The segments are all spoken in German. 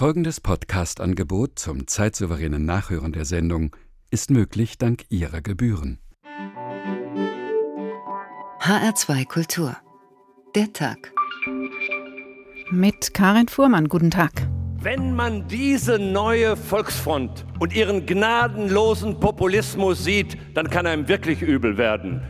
Folgendes Podcast-Angebot zum zeitsouveränen Nachhören der Sendung ist möglich dank Ihrer Gebühren. HR2 Kultur. Der Tag. Mit Karin Fuhrmann, guten Tag. Wenn man diese neue Volksfront und ihren gnadenlosen Populismus sieht, dann kann einem wirklich übel werden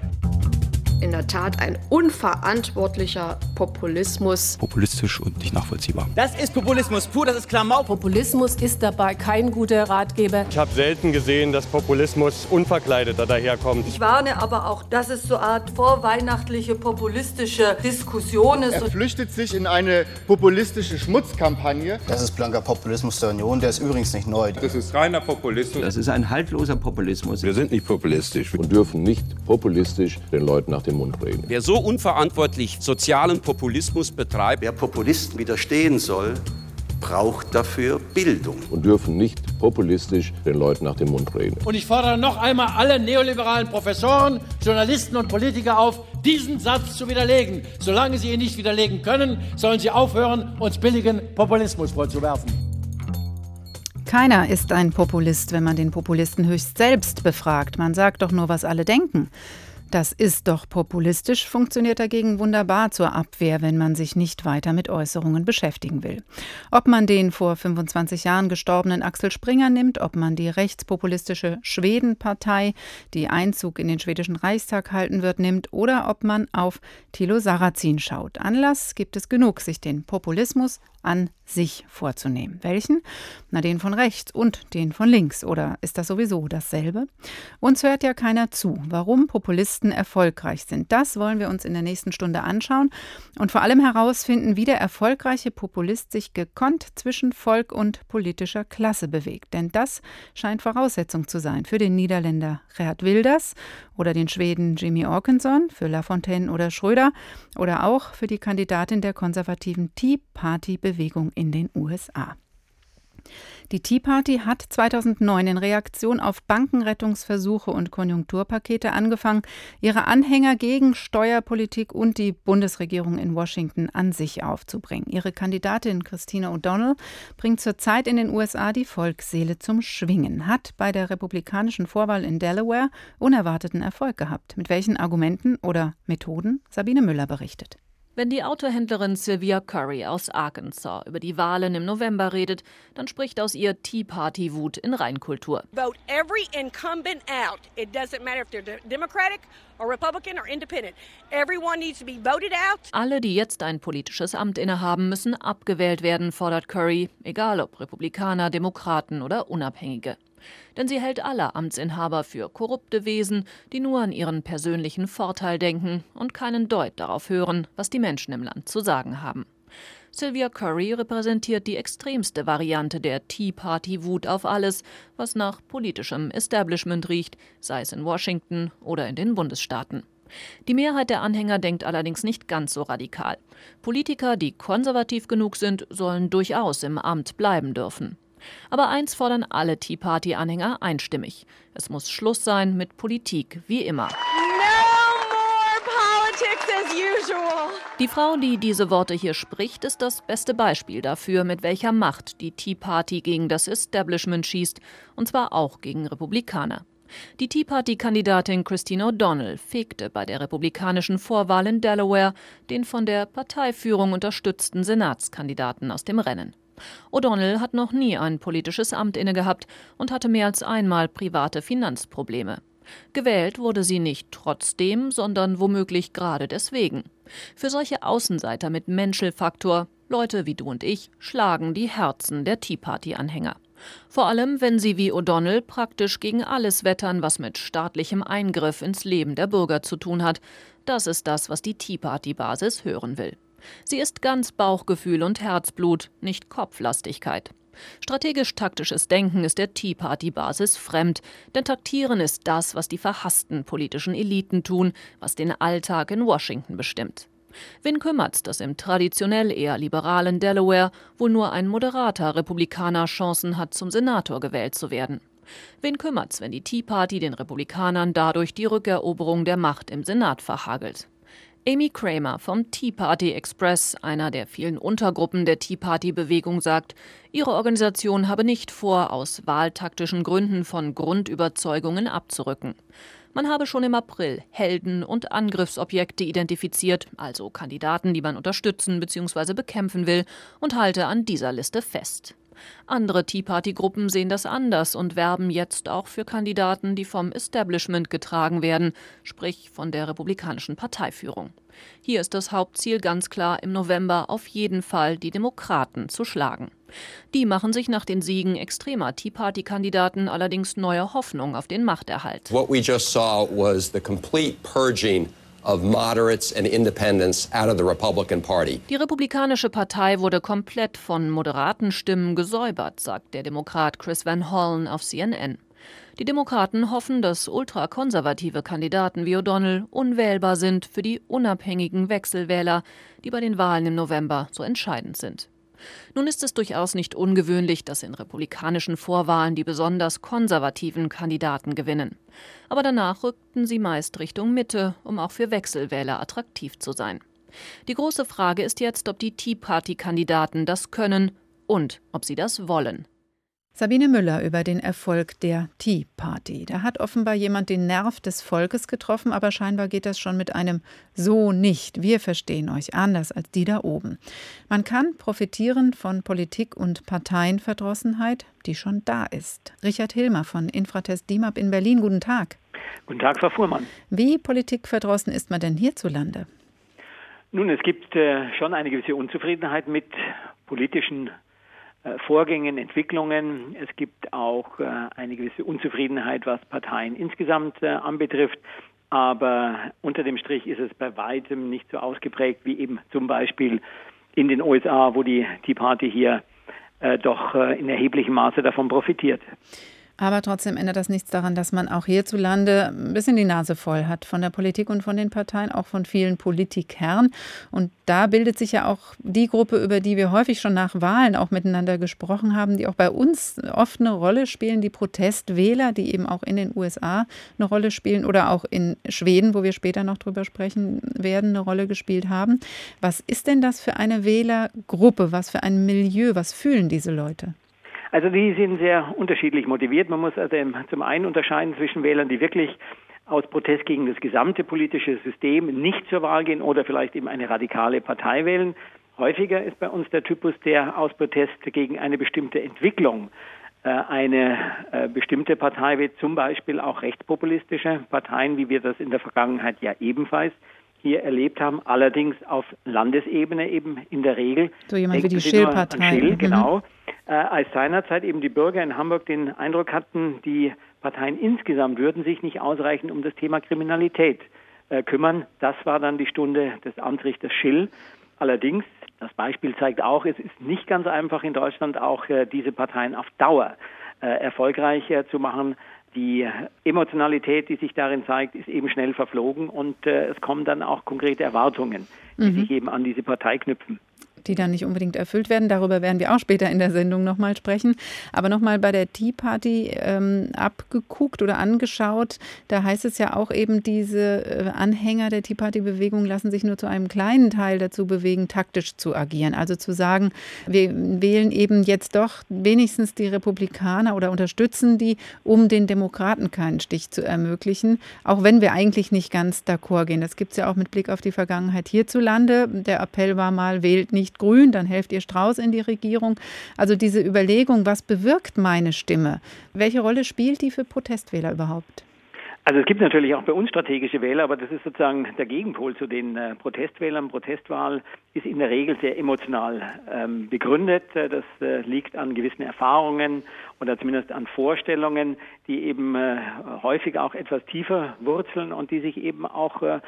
in der Tat ein unverantwortlicher Populismus. Populistisch und nicht nachvollziehbar. Das ist Populismus pur, das ist Klamauk. Populismus ist dabei kein guter Ratgeber. Ich habe selten gesehen, dass Populismus unverkleideter daherkommt. Ich warne aber auch, dass es so eine Art vorweihnachtliche populistische Diskussion ist. Er flüchtet sich in eine populistische Schmutzkampagne. Das ist blanker Populismus der Union, der ist übrigens nicht neu. Das ist reiner Populismus. Das ist ein haltloser Populismus. Wir sind nicht populistisch und dürfen nicht populistisch den Leuten nach dem Mund reden. Wer so unverantwortlich sozialen Populismus betreibt, wer Populisten widerstehen soll, braucht dafür Bildung. Und dürfen nicht populistisch den Leuten nach dem Mund reden. Und ich fordere noch einmal alle neoliberalen Professoren, Journalisten und Politiker auf, diesen Satz zu widerlegen. Solange sie ihn nicht widerlegen können, sollen sie aufhören, uns billigen Populismus vorzuwerfen. Keiner ist ein Populist, wenn man den Populisten höchst selbst befragt. Man sagt doch nur, was alle denken. Das ist doch populistisch, funktioniert dagegen wunderbar zur Abwehr, wenn man sich nicht weiter mit Äußerungen beschäftigen will. Ob man den vor 25 Jahren gestorbenen Axel Springer nimmt, ob man die rechtspopulistische Schwedenpartei, die Einzug in den schwedischen Reichstag halten wird, nimmt, oder ob man auf Thilo Sarrazin schaut. Anlass gibt es genug, sich den Populismus an sich vorzunehmen. Welchen? Na, den von rechts und den von links. Oder ist das sowieso dasselbe? Uns hört ja keiner zu. Warum Populisten erfolgreich sind, das wollen wir uns in der nächsten Stunde anschauen und vor allem herausfinden, wie der erfolgreiche Populist sich gekonnt zwischen Volk und politischer Klasse bewegt. Denn das scheint Voraussetzung zu sein für den Niederländer Gerhard Wilders oder den Schweden Jimmy Orkenson, für Lafontaine oder Schröder oder auch für die Kandidatin der konservativen Tea Party Bewegung in den USA. Die Tea Party hat 2009 in Reaktion auf Bankenrettungsversuche und Konjunkturpakete angefangen, ihre Anhänger gegen Steuerpolitik und die Bundesregierung in Washington an sich aufzubringen. Ihre Kandidatin Christina O'Donnell bringt zurzeit in den USA die Volksseele zum Schwingen, hat bei der republikanischen Vorwahl in Delaware unerwarteten Erfolg gehabt. Mit welchen Argumenten oder Methoden? Sabine Müller berichtet. Wenn die Autohändlerin Sylvia Curry aus Arkansas über die Wahlen im November redet, dann spricht aus ihr Tea Party Wut in Reinkultur. Vote every incumbent out. It doesn't matter if they're Democratic or Republican or independent. Everyone needs to be voted out. Alle, die jetzt ein politisches Amt innehaben, müssen abgewählt werden, fordert Curry, egal ob Republikaner, Demokraten oder Unabhängige denn sie hält alle Amtsinhaber für korrupte Wesen, die nur an ihren persönlichen Vorteil denken und keinen Deut darauf hören, was die Menschen im Land zu sagen haben. Sylvia Curry repräsentiert die extremste Variante der Tea Party Wut auf alles, was nach politischem Establishment riecht, sei es in Washington oder in den Bundesstaaten. Die Mehrheit der Anhänger denkt allerdings nicht ganz so radikal. Politiker, die konservativ genug sind, sollen durchaus im Amt bleiben dürfen. Aber eins fordern alle Tea Party-Anhänger einstimmig. Es muss Schluss sein mit Politik wie immer. Die Frau, die diese Worte hier spricht, ist das beste Beispiel dafür, mit welcher Macht die Tea Party gegen das Establishment schießt, und zwar auch gegen Republikaner. Die Tea Party-Kandidatin Christine O'Donnell fegte bei der republikanischen Vorwahl in Delaware den von der Parteiführung unterstützten Senatskandidaten aus dem Rennen. O'Donnell hat noch nie ein politisches Amt innegehabt und hatte mehr als einmal private Finanzprobleme. Gewählt wurde sie nicht trotzdem, sondern womöglich gerade deswegen. Für solche Außenseiter mit Menschelfaktor, Leute wie du und ich, schlagen die Herzen der Tea Party-Anhänger. Vor allem, wenn sie wie O'Donnell praktisch gegen alles wettern, was mit staatlichem Eingriff ins Leben der Bürger zu tun hat. Das ist das, was die Tea Party-Basis hören will. Sie ist ganz Bauchgefühl und Herzblut, nicht Kopflastigkeit. Strategisch-taktisches Denken ist der Tea Party-Basis fremd, denn Taktieren ist das, was die verhassten politischen Eliten tun, was den Alltag in Washington bestimmt. Wen kümmert's, dass im traditionell eher liberalen Delaware wohl nur ein moderater Republikaner Chancen hat, zum Senator gewählt zu werden? Wen kümmert's, wenn die Tea Party den Republikanern dadurch die Rückeroberung der Macht im Senat verhagelt? Amy Kramer vom Tea Party Express, einer der vielen Untergruppen der Tea Party Bewegung, sagt, ihre Organisation habe nicht vor, aus wahltaktischen Gründen von Grundüberzeugungen abzurücken. Man habe schon im April Helden und Angriffsobjekte identifiziert, also Kandidaten, die man unterstützen bzw. bekämpfen will, und halte an dieser Liste fest. Andere Tea Party-Gruppen sehen das anders und werben jetzt auch für Kandidaten, die vom Establishment getragen werden, sprich von der republikanischen Parteiführung. Hier ist das Hauptziel ganz klar, im November auf jeden Fall die Demokraten zu schlagen. Die machen sich nach den Siegen extremer Tea Party-Kandidaten allerdings neue Hoffnung auf den Machterhalt. What we just saw was the complete purging of moderates and independents out of the Republican Party. Die Republikanische Partei wurde komplett von moderaten Stimmen gesäubert, sagt der Demokrat Chris Van Hollen auf CNN. Die Demokraten hoffen, dass ultrakonservative Kandidaten wie O'Donnell unwählbar sind für die unabhängigen Wechselwähler, die bei den Wahlen im November so entscheidend sind. Nun ist es durchaus nicht ungewöhnlich, dass in republikanischen Vorwahlen die besonders konservativen Kandidaten gewinnen. Aber danach rückten sie meist Richtung Mitte, um auch für Wechselwähler attraktiv zu sein. Die große Frage ist jetzt, ob die Tea Party-Kandidaten das können und ob sie das wollen. Sabine Müller über den Erfolg der Tea Party. Da hat offenbar jemand den Nerv des Volkes getroffen, aber scheinbar geht das schon mit einem So nicht. Wir verstehen euch anders als die da oben. Man kann profitieren von Politik- und Parteienverdrossenheit, die schon da ist. Richard Hilmer von Infratest DIMAP in Berlin, guten Tag. Guten Tag, Frau Fuhrmann. Wie politikverdrossen ist man denn hierzulande? Nun, es gibt äh, schon eine gewisse Unzufriedenheit mit politischen Vorgängen, Entwicklungen. Es gibt auch äh, eine gewisse Unzufriedenheit, was Parteien insgesamt äh, anbetrifft. Aber unter dem Strich ist es bei weitem nicht so ausgeprägt wie eben zum Beispiel in den USA, wo die Tea Party hier doch in erheblichem Maße davon profitiert. Aber trotzdem ändert das nichts daran, dass man auch hierzulande ein bisschen die Nase voll hat von der Politik und von den Parteien, auch von vielen Politikern. Und da bildet sich ja auch die Gruppe, über die wir häufig schon nach Wahlen auch miteinander gesprochen haben, die auch bei uns oft eine Rolle spielen, die Protestwähler, die eben auch in den USA eine Rolle spielen oder auch in Schweden, wo wir später noch drüber sprechen werden, eine Rolle gespielt haben. Was ist denn das für eine Wählergruppe? Was für ein Milieu? Was fühlen diese Leute? Also die sind sehr unterschiedlich motiviert. Man muss also zum einen unterscheiden zwischen Wählern, die wirklich aus Protest gegen das gesamte politische System nicht zur Wahl gehen oder vielleicht eben eine radikale Partei wählen. Häufiger ist bei uns der Typus, der aus Protest gegen eine bestimmte Entwicklung äh, eine äh, bestimmte Partei wählt, zum Beispiel auch rechtspopulistische Parteien, wie wir das in der Vergangenheit ja ebenfalls hier erlebt haben, allerdings auf Landesebene eben in der Regel. So jemand wie die Schill-Partei. Schill, mhm. genau. Äh, als seinerzeit eben die Bürger in Hamburg den Eindruck hatten, die Parteien insgesamt würden sich nicht ausreichend um das Thema Kriminalität äh, kümmern. Das war dann die Stunde des Amtsrichters Schill. Allerdings, das Beispiel zeigt auch, es ist nicht ganz einfach in Deutschland auch äh, diese Parteien auf Dauer äh, erfolgreich äh, zu machen. Die Emotionalität, die sich darin zeigt, ist eben schnell verflogen und äh, es kommen dann auch konkrete Erwartungen, die mhm. sich eben an diese Partei knüpfen die dann nicht unbedingt erfüllt werden. Darüber werden wir auch später in der Sendung nochmal sprechen. Aber nochmal bei der Tea Party ähm, abgeguckt oder angeschaut. Da heißt es ja auch eben, diese äh, Anhänger der Tea Party-Bewegung lassen sich nur zu einem kleinen Teil dazu bewegen, taktisch zu agieren. Also zu sagen, wir wählen eben jetzt doch wenigstens die Republikaner oder unterstützen die, um den Demokraten keinen Stich zu ermöglichen. Auch wenn wir eigentlich nicht ganz d'accord gehen. Das gibt es ja auch mit Blick auf die Vergangenheit hierzulande. Der Appell war mal, wählt nicht nicht grün, dann helft ihr Strauß in die Regierung. Also diese Überlegung, was bewirkt meine Stimme? Welche Rolle spielt die für Protestwähler überhaupt? Also es gibt natürlich auch bei uns strategische Wähler, aber das ist sozusagen der Gegenpol zu den äh, Protestwählern. Protestwahl ist in der Regel sehr emotional ähm, begründet. Äh, das äh, liegt an gewissen Erfahrungen oder zumindest an Vorstellungen, die eben äh, häufig auch etwas tiefer wurzeln und die sich eben auch äh,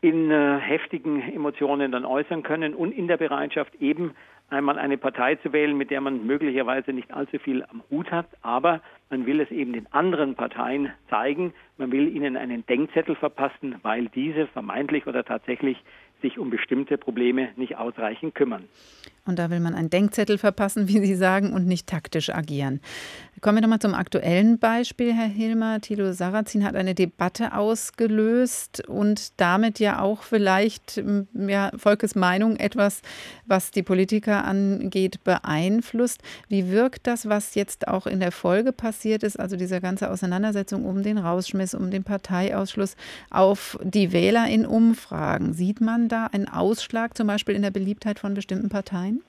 in äh, heftigen Emotionen dann äußern können und in der Bereitschaft eben einmal eine Partei zu wählen, mit der man möglicherweise nicht allzu viel am Hut hat, aber man will es eben den anderen Parteien zeigen, man will ihnen einen Denkzettel verpassen, weil diese vermeintlich oder tatsächlich sich um bestimmte Probleme nicht ausreichend kümmern. Und da will man einen Denkzettel verpassen, wie Sie sagen, und nicht taktisch agieren. Kommen wir nochmal zum aktuellen Beispiel, Herr Hilmer. Thilo Sarrazin hat eine Debatte ausgelöst und damit ja auch vielleicht ja, Volkes Meinung etwas, was die Politiker angeht, beeinflusst. Wie wirkt das, was jetzt auch in der Folge passiert ist, also diese ganze Auseinandersetzung um den Rausschmiss, um den Parteiausschluss, auf die Wähler in Umfragen? Sieht man da einen Ausschlag zum Beispiel in der Beliebtheit von bestimmten Parteien?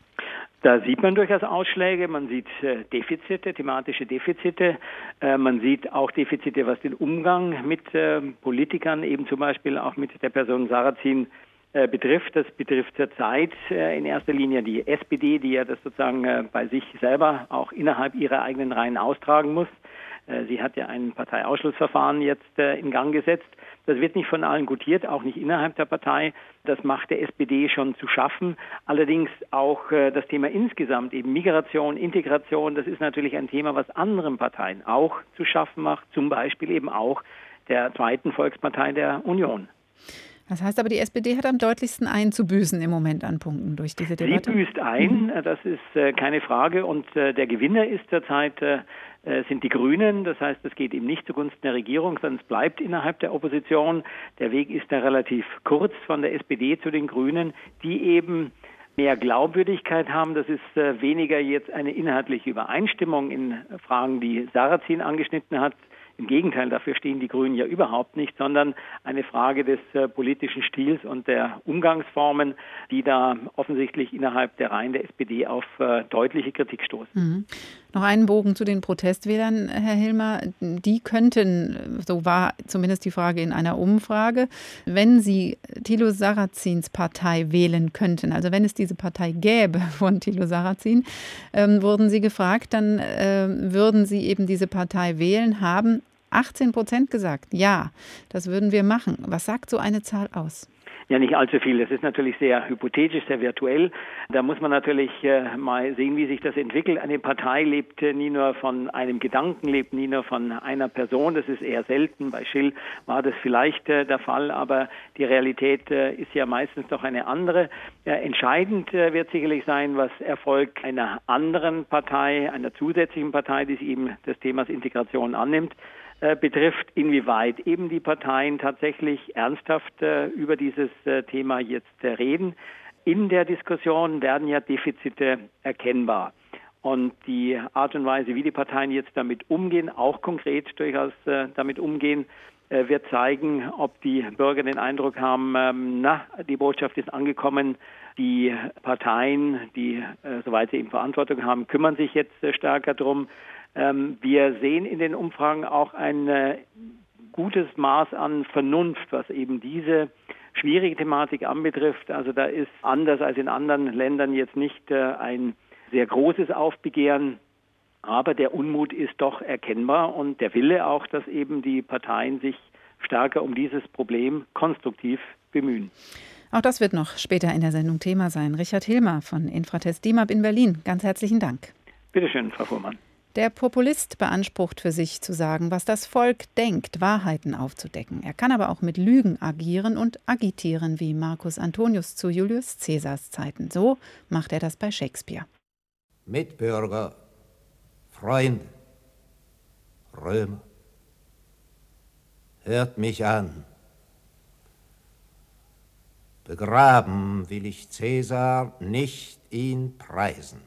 Da sieht man durchaus Ausschläge, man sieht äh, Defizite, thematische Defizite, äh, man sieht auch Defizite, was den Umgang mit äh, Politikern, eben zum Beispiel auch mit der Person Sarrazin äh, betrifft. Das betrifft zurzeit in erster Linie die SPD, die ja das sozusagen bei sich selber auch innerhalb ihrer eigenen Reihen austragen muss. Sie hat ja ein Parteiausschlussverfahren jetzt in Gang gesetzt. Das wird nicht von allen gutiert, auch nicht innerhalb der Partei. Das macht der SPD schon zu schaffen. Allerdings auch äh, das Thema insgesamt, eben Migration, Integration, das ist natürlich ein Thema, was anderen Parteien auch zu schaffen macht, zum Beispiel eben auch der zweiten Volkspartei der Union. Das heißt aber, die SPD hat am deutlichsten einzubüßen im Moment an Punkten durch diese Debatte. Sie büßt ein, mhm. das ist äh, keine Frage. Und äh, der Gewinner ist zurzeit äh, sind die Grünen. Das heißt, es geht eben nicht zugunsten der Regierung, sondern es bleibt innerhalb der Opposition. Der Weg ist da relativ kurz von der SPD zu den Grünen, die eben mehr Glaubwürdigkeit haben. Das ist äh, weniger jetzt eine inhaltliche Übereinstimmung in Fragen, die Sarrazin angeschnitten hat, im Gegenteil, dafür stehen die Grünen ja überhaupt nicht, sondern eine Frage des äh, politischen Stils und der Umgangsformen, die da offensichtlich innerhalb der Reihen der SPD auf äh, deutliche Kritik stoßen. Mhm. Noch einen Bogen zu den Protestwählern, Herr Hilmer. Die könnten, so war zumindest die Frage in einer Umfrage, wenn sie Thilo Sarrazins Partei wählen könnten, also wenn es diese Partei gäbe von Thilo Sarrazin, ähm, wurden sie gefragt, dann äh, würden sie eben diese Partei wählen, haben 18 Prozent gesagt, ja, das würden wir machen. Was sagt so eine Zahl aus? Ja, nicht allzu viel. Das ist natürlich sehr hypothetisch, sehr virtuell. Da muss man natürlich äh, mal sehen, wie sich das entwickelt. Eine Partei lebt äh, nie nur von einem Gedanken, lebt nie nur von einer Person. Das ist eher selten. Bei Schill war das vielleicht äh, der Fall, aber die Realität äh, ist ja meistens doch eine andere. entscheidend äh, wird sicherlich sein, was Erfolg einer anderen Partei, einer zusätzlichen Partei, die sich eben des Themas Integration annimmt, betrifft, inwieweit eben die Parteien tatsächlich ernsthaft äh, über dieses äh, Thema jetzt reden. In der Diskussion werden ja Defizite erkennbar. Und die Art und Weise, wie die Parteien jetzt damit umgehen, auch konkret durchaus damit umgehen, wird zeigen, ob die Bürger den Eindruck haben, ähm, na, die Botschaft ist angekommen, die Parteien, die, soweit sie eben Verantwortung haben, kümmern sich jetzt stärker darum, ähm, wir sehen in den Umfragen auch ein äh, gutes Maß an Vernunft, was eben diese schwierige Thematik anbetrifft. Also da ist anders als in anderen Ländern jetzt nicht äh, ein sehr großes Aufbegehren, aber der Unmut ist doch erkennbar und der Wille auch, dass eben die Parteien sich stärker um dieses Problem konstruktiv bemühen. Auch das wird noch später in der Sendung Thema sein. Richard Hilmer von Infratest DIMAP in Berlin. Ganz herzlichen Dank. Bitte schön, Frau Fuhrmann. Der Populist beansprucht für sich zu sagen, was das Volk denkt, Wahrheiten aufzudecken. Er kann aber auch mit Lügen agieren und agitieren, wie Marcus Antonius zu Julius Caesars Zeiten. So macht er das bei Shakespeare. Mitbürger, Freunde, Römer, hört mich an. Begraben will ich Cäsar, nicht ihn preisen.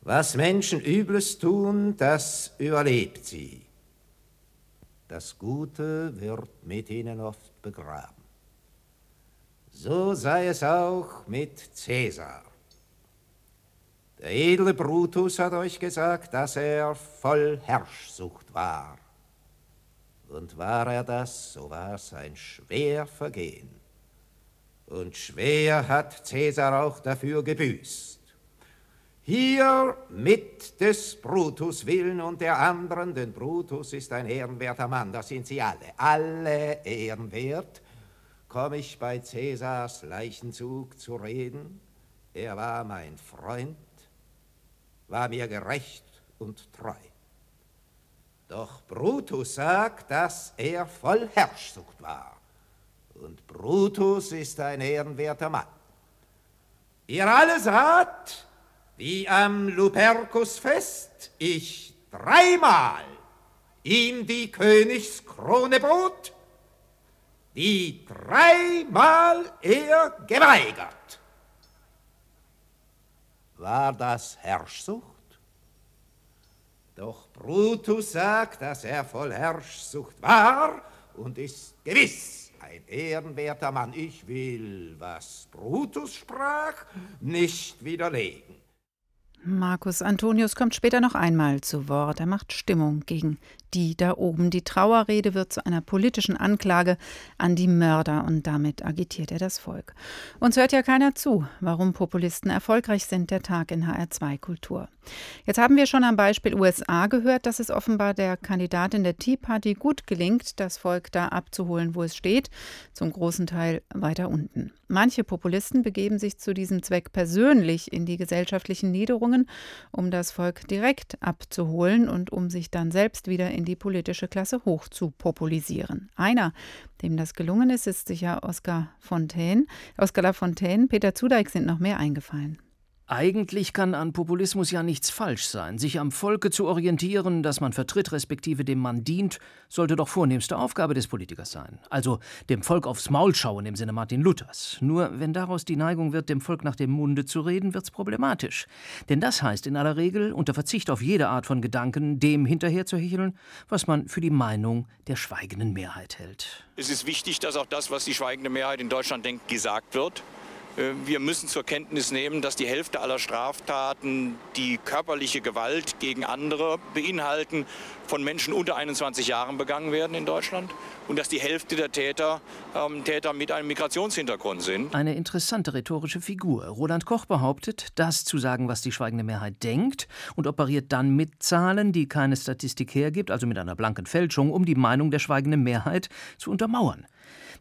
Was Menschen Übles tun, das überlebt sie. Das Gute wird mit ihnen oft begraben. So sei es auch mit Cäsar. Der edle Brutus hat euch gesagt, dass er voll Herrschsucht war. Und war er das, so war es ein schwer Vergehen. Und schwer hat Cäsar auch dafür gebüßt. Hier mit des Brutus willen und der anderen, denn Brutus ist ein ehrenwerter Mann, das sind sie alle, alle ehrenwert, komme ich bei Cäsars Leichenzug zu reden. Er war mein Freund, war mir gerecht und treu. Doch Brutus sagt, dass er voll Herrschsucht war. Und Brutus ist ein ehrenwerter Mann. Ihr alle saht, wie am Luperkusfest ich dreimal ihm die Königskrone bot, die dreimal er geweigert. War das Herrschsucht? Doch Brutus sagt, dass er voll Herrschsucht war und ist gewiss ein ehrenwerter Mann. Ich will, was Brutus sprach, nicht widerlegen. Marcus Antonius kommt später noch einmal zu Wort. Er macht Stimmung gegen die da oben. Die Trauerrede wird zu einer politischen Anklage an die Mörder und damit agitiert er das Volk. Uns hört ja keiner zu, warum Populisten erfolgreich sind, der Tag in HR2 Kultur. Jetzt haben wir schon am Beispiel USA gehört, dass es offenbar der Kandidatin der Tea Party gut gelingt, das Volk da abzuholen, wo es steht, zum großen Teil weiter unten. Manche Populisten begeben sich zu diesem Zweck persönlich in die gesellschaftlichen Niederungen, um das Volk direkt abzuholen und um sich dann selbst wieder in in die politische Klasse hoch zu populisieren. Einer, dem das gelungen ist, ist sicher Oskar Fontaine. Oskar Lafontaine, Peter Zudeik sind noch mehr eingefallen. Eigentlich kann an Populismus ja nichts falsch sein. Sich am Volke zu orientieren, das man vertritt, respektive dem man dient, sollte doch vornehmste Aufgabe des Politikers sein. Also dem Volk aufs Maul schauen im Sinne Martin Luthers. Nur wenn daraus die Neigung wird, dem Volk nach dem Munde zu reden, wird's problematisch. Denn das heißt in aller Regel, unter Verzicht auf jede Art von Gedanken, dem hinterherzuhecheln, was man für die Meinung der schweigenden Mehrheit hält. Es ist wichtig, dass auch das, was die schweigende Mehrheit in Deutschland denkt, gesagt wird. Äh, wir müssen zur Kenntnis nehmen, dass die Hälfte aller Straftaten, die körperliche Gewalt gegen andere beinhalten, von Menschen unter 21 Jahren begangen werden in Deutschland und dass die Hälfte der Täter ähm, Täter mit einem Migrationshintergrund sind. Eine interessante rhetorische Figur. Roland Koch behauptet, das zu sagen, was die schweigende Mehrheit denkt und operiert dann mit Zahlen, die keine Statistik hergibt, also mit einer blanken Fälschung, um die Meinung der schweigenden Mehrheit zu untermauern.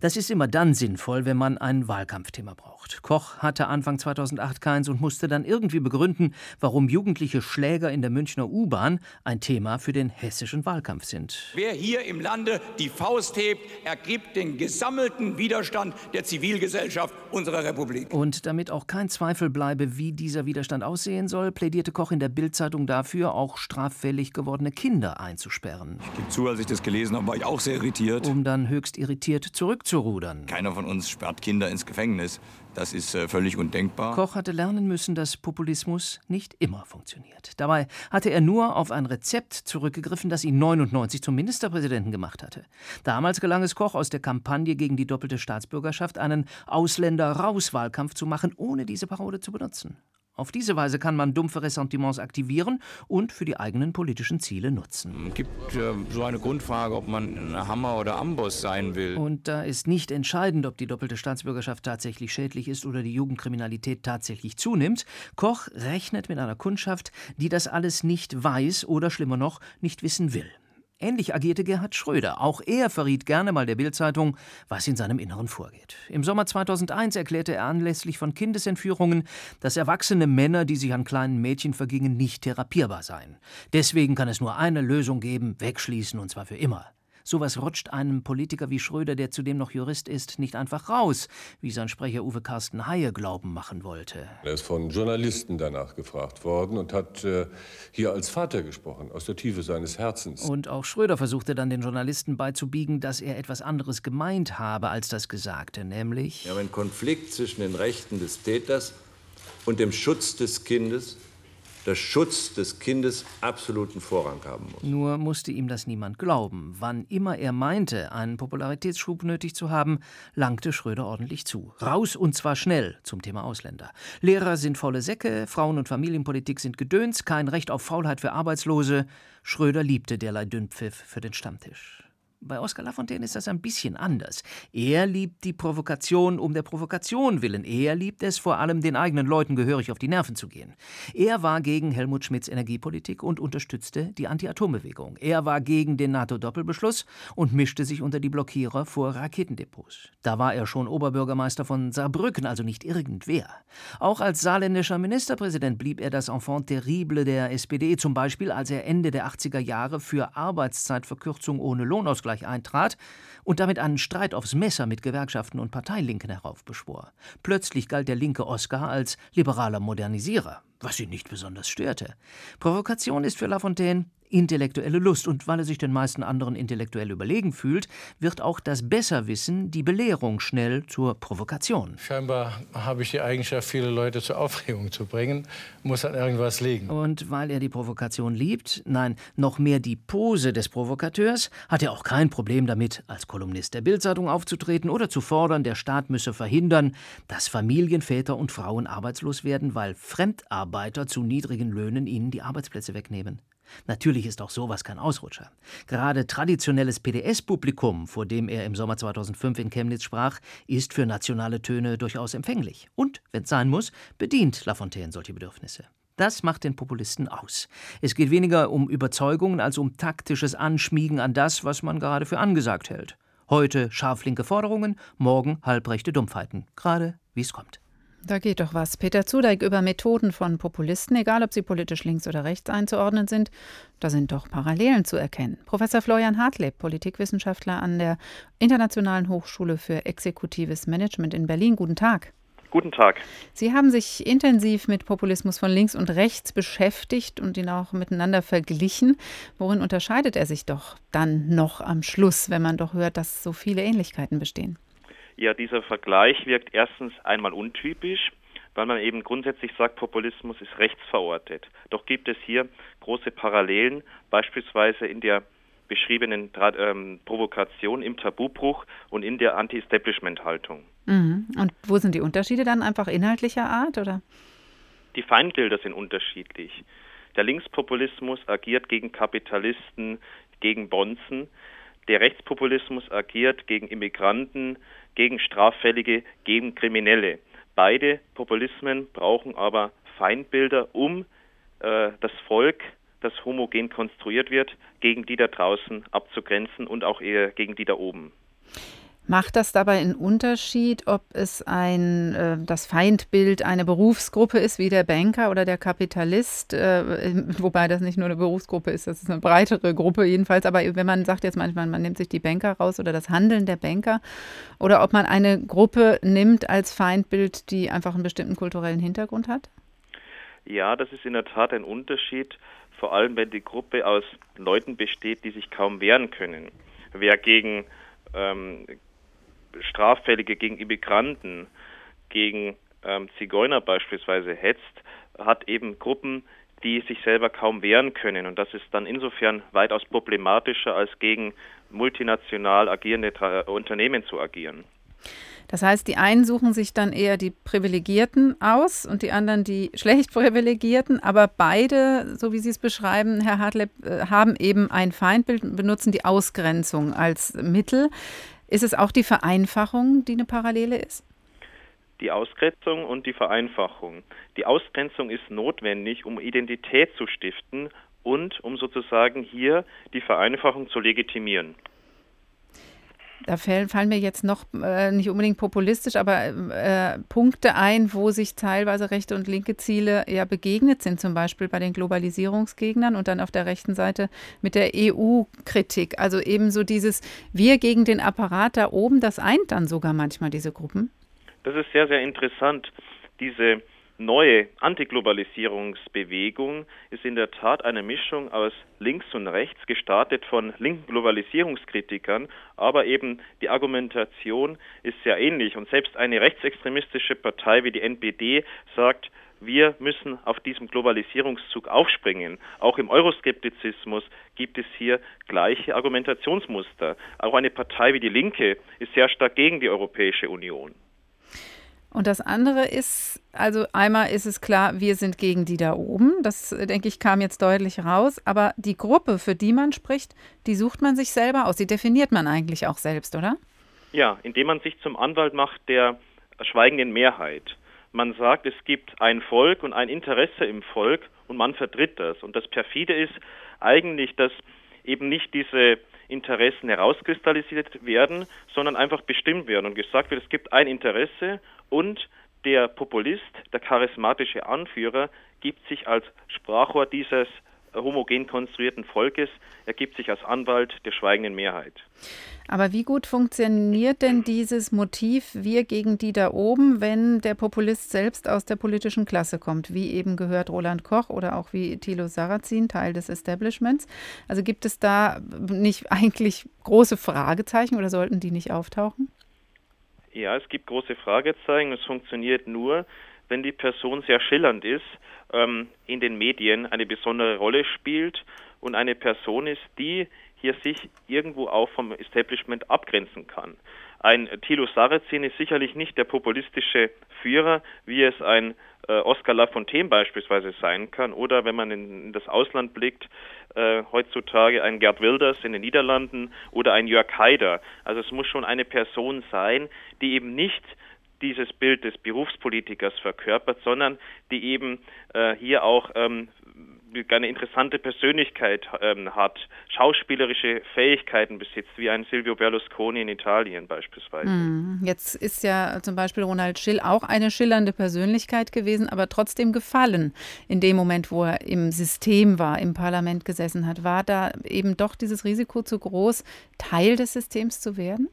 Das ist immer dann sinnvoll, wenn man ein Wahlkampfthema braucht. Koch hatte Anfang 2008 keins und musste dann irgendwie begründen, warum jugendliche Schläger in der Münchner U-Bahn ein Thema für den hessischen Wahlkampf sind. Wer hier im Lande die Faust hebt, ergibt den gesammelten Widerstand der Zivilgesellschaft unserer Republik. Und damit auch kein Zweifel bleibe, wie dieser Widerstand aussehen soll, plädierte Koch in der Bildzeitung dafür, auch straffällig gewordene Kinder einzusperren. Ich gebe zu, als ich das gelesen habe, war ich auch sehr irritiert. Um dann höchst irritiert zurückzukommen zurückzurudern. Keiner von uns sperrt Kinder ins Gefängnis. Das ist äh, völlig undenkbar. Koch hatte lernen müssen, dass Populismus nicht immer funktioniert. Dabei hatte er nur auf ein Rezept zurückgegriffen, das ihn 99 zum Ministerpräsidenten gemacht hatte. Damals gelang es Koch aus der Kampagne gegen die doppelte Staatsbürgerschaft einen Ausländer-Raus-Wahlkampf zu machen, ohne diese Parole zu benutzen. Auf diese Weise kann man dumpfe Ressentiments aktivieren und für die eigenen politischen Ziele nutzen. Es gibt äh, so eine Grundfrage, ob man Hammer oder Amboss sein will. Und da ist nicht entscheidend, ob die doppelte Staatsbürgerschaft tatsächlich schädlich ist oder die Jugendkriminalität tatsächlich zunimmt. Koch rechnet mit einer Kundschaft, die das alles nicht weiß oder schlimmer noch nicht wissen will. Ähnlich agierte Gerhard Schröder. Auch er verriet gerne mal der Bildzeitung, was in seinem Inneren vorgeht. Im Sommer 2001 erklärte er anlässlich von Kindesentführungen, dass erwachsene Männer, die sich an kleinen Mädchen vergingen, nicht therapierbar seien. Deswegen kann es nur eine Lösung geben: wegschließen und zwar für immer. Sowas rutscht einem Politiker wie Schröder, der zudem noch Jurist ist, nicht einfach raus, wie sein Sprecher Uwe Carsten Haie glauben machen wollte. Er ist von Journalisten danach gefragt worden und hat äh, hier als Vater gesprochen, aus der Tiefe seines Herzens. Und auch Schröder versuchte dann den Journalisten beizubiegen, dass er etwas anderes gemeint habe als das Gesagte, nämlich. Wir haben einen Konflikt zwischen den Rechten des Täters und dem Schutz des Kindes der Schutz des Kindes absoluten Vorrang haben muss. Nur musste ihm das niemand glauben. Wann immer er meinte, einen Popularitätsschub nötig zu haben, langte Schröder ordentlich zu. Raus und zwar schnell zum Thema Ausländer. Lehrer sind faule Säcke, Frauen- und Familienpolitik sind Gedöns, kein Recht auf Faulheit für Arbeitslose. Schröder liebte derlei Dünnpfiff für den Stammtisch. Bei Oskar Lafontaine ist das ein bisschen anders. Er liebt die Provokation um der Provokation willen. Er liebt es vor allem, den eigenen Leuten gehörig auf die Nerven zu gehen. Er war gegen Helmut Schmidts Energiepolitik und unterstützte die Anti-Atom-Bewegung. Er war gegen den NATO-Doppelbeschluss und mischte sich unter die Blockierer vor Raketendepots. Da war er schon Oberbürgermeister von Saarbrücken, also nicht irgendwer. Auch als saarländischer Ministerpräsident blieb er das Enfant terrible der SPD, zum Beispiel als er Ende der 80er Jahre für Arbeitszeitverkürzung ohne Lohnausgleich Ausgleich eintrat und damit einen Streit aufs Messer mit Gewerkschaften und Parteilinken heraufbeschwor. Plötzlich galt der linke Oskar als liberaler Modernisierer. was ihn nicht besonders störte. Provokation ist für Lafontaine intellektuelle Lust, und weil er sich den meisten anderen intellektuell überlegen fühlt, wird auch das Besserwissen, die Belehrung schnell zur Provokation. Scheinbar habe ich die Eigenschaft, viele Leute zur Aufregung zu bringen, muss an irgendwas liegen. Und weil er die Provokation liebt, nein, noch mehr die Pose des Provokateurs, hat er auch kein Problem damit, als Kolumnist der Bildzeitung aufzutreten oder zu fordern, der Staat müsse verhindern, dass Familienväter und Frauen arbeitslos werden, weil Fremdarbeiter zu niedrigen Löhnen ihnen die Arbeitsplätze wegnehmen. Natürlich ist auch sowas kein Ausrutscher. Gerade traditionelles PDS-Publikum, vor dem er im Sommer 2005 in Chemnitz sprach, ist für nationale Töne durchaus empfänglich. Und, wenn es sein muss, bedient Lafontaine solche Bedürfnisse. Das macht den Populisten aus. Es geht weniger um Überzeugungen als um taktisches Anschmiegen an das, was man gerade für angesagt hält. Heute scharflinke Forderungen, morgen halbrechte Dumpfheiten. Gerade wie es kommt. Da geht doch was. Peter Zudeik über Methoden von Populisten, egal ob sie politisch links oder rechts einzuordnen sind. Da sind doch Parallelen zu erkennen. Professor Florian Hartleb, Politikwissenschaftler an der Internationalen Hochschule für Exekutives Management in Berlin. Guten Tag. Guten Tag. Sie haben sich intensiv mit Populismus von links und rechts beschäftigt und ihn auch miteinander verglichen. Worin unterscheidet er sich doch dann noch am Schluss, wenn man doch hört, dass so viele Ähnlichkeiten bestehen? Ja, dieser Vergleich wirkt erstens einmal untypisch, weil man eben grundsätzlich sagt, Populismus ist rechtsverortet. Doch gibt es hier große Parallelen, beispielsweise in der beschriebenen ähm, Provokation, im Tabubruch und in der Anti-Establishment-Haltung. Mhm. Und wo sind die Unterschiede dann einfach inhaltlicher Art oder? Die Feindbilder sind unterschiedlich. Der Linkspopulismus agiert gegen Kapitalisten, gegen Bonzen. Der Rechtspopulismus agiert gegen Immigranten, gegen Straffällige, gegen Kriminelle. Beide Populismen brauchen aber Feindbilder, um äh, das Volk, das homogen konstruiert wird, gegen die da draußen abzugrenzen und auch eher gegen die da oben. Macht das dabei einen Unterschied, ob es ein, äh, das Feindbild eine Berufsgruppe ist, wie der Banker oder der Kapitalist, äh, wobei das nicht nur eine Berufsgruppe ist, das ist eine breitere Gruppe jedenfalls, aber wenn man sagt jetzt manchmal, man nimmt sich die Banker raus oder das Handeln der Banker, oder ob man eine Gruppe nimmt als Feindbild, die einfach einen bestimmten kulturellen Hintergrund hat? Ja, das ist in der Tat ein Unterschied, vor allem wenn die Gruppe aus Leuten besteht, die sich kaum wehren können. Wer gegen ähm, Straffällige gegen Immigranten, gegen ähm, Zigeuner beispielsweise hetzt, hat eben Gruppen, die sich selber kaum wehren können. Und das ist dann insofern weitaus problematischer, als gegen multinational agierende Tra Unternehmen zu agieren. Das heißt, die einen suchen sich dann eher die Privilegierten aus und die anderen die schlecht Privilegierten, aber beide, so wie Sie es beschreiben, Herr Hartleb, äh, haben eben ein Feindbild und benutzen die Ausgrenzung als Mittel. Ist es auch die Vereinfachung, die eine Parallele ist? Die Ausgrenzung und die Vereinfachung. Die Ausgrenzung ist notwendig, um Identität zu stiften und um sozusagen hier die Vereinfachung zu legitimieren. Da fallen mir jetzt noch äh, nicht unbedingt populistisch, aber äh, Punkte ein, wo sich teilweise rechte und linke Ziele ja begegnet sind, zum Beispiel bei den Globalisierungsgegnern und dann auf der rechten Seite mit der EU-Kritik. Also ebenso dieses Wir gegen den Apparat da oben, das eint dann sogar manchmal diese Gruppen. Das ist sehr, sehr interessant. Diese neue Antiglobalisierungsbewegung ist in der Tat eine Mischung aus links und rechts, gestartet von linken Globalisierungskritikern, aber eben die Argumentation ist sehr ähnlich. Und selbst eine rechtsextremistische Partei wie die NPD sagt, wir müssen auf diesem Globalisierungszug aufspringen. Auch im Euroskeptizismus gibt es hier gleiche Argumentationsmuster. Auch eine Partei wie die Linke ist sehr stark gegen die Europäische Union. Und das andere ist, also einmal ist es klar, wir sind gegen die da oben. Das, denke ich, kam jetzt deutlich raus. Aber die Gruppe, für die man spricht, die sucht man sich selber aus. Die definiert man eigentlich auch selbst, oder? Ja, indem man sich zum Anwalt macht der schweigenden Mehrheit. Man sagt, es gibt ein Volk und ein Interesse im Volk und man vertritt das. Und das Perfide ist eigentlich, dass eben nicht diese Interessen herauskristallisiert werden, sondern einfach bestimmt werden und gesagt wird, es gibt ein Interesse und der Populist, der charismatische Anführer, gibt sich als Sprachrohr dieses homogen konstruierten Volkes ergibt sich als Anwalt der schweigenden Mehrheit. Aber wie gut funktioniert denn dieses Motiv wir gegen die da oben, wenn der Populist selbst aus der politischen Klasse kommt, wie eben gehört Roland Koch oder auch wie Thilo Sarrazin, Teil des Establishments? Also gibt es da nicht eigentlich große Fragezeichen oder sollten die nicht auftauchen? Ja, es gibt große Fragezeichen. Es funktioniert nur, wenn die Person sehr schillernd ist, ähm, in den Medien eine besondere Rolle spielt und eine Person ist, die hier sich irgendwo auch vom Establishment abgrenzen kann. Ein Thilo Sarrazin ist sicherlich nicht der populistische Führer, wie es ein äh, Oscar Lafontaine beispielsweise sein kann, oder wenn man in, in das Ausland blickt, äh, heutzutage ein Gerd Wilders in den Niederlanden oder ein Jörg Haider. Also es muss schon eine Person sein, die eben nicht dieses Bild des Berufspolitikers verkörpert, sondern die eben äh, hier auch ähm, eine interessante Persönlichkeit ähm, hat, schauspielerische Fähigkeiten besitzt, wie ein Silvio Berlusconi in Italien beispielsweise. Hm, jetzt ist ja zum Beispiel Ronald Schill auch eine schillernde Persönlichkeit gewesen, aber trotzdem gefallen in dem Moment, wo er im System war, im Parlament gesessen hat. War da eben doch dieses Risiko zu groß, Teil des Systems zu werden?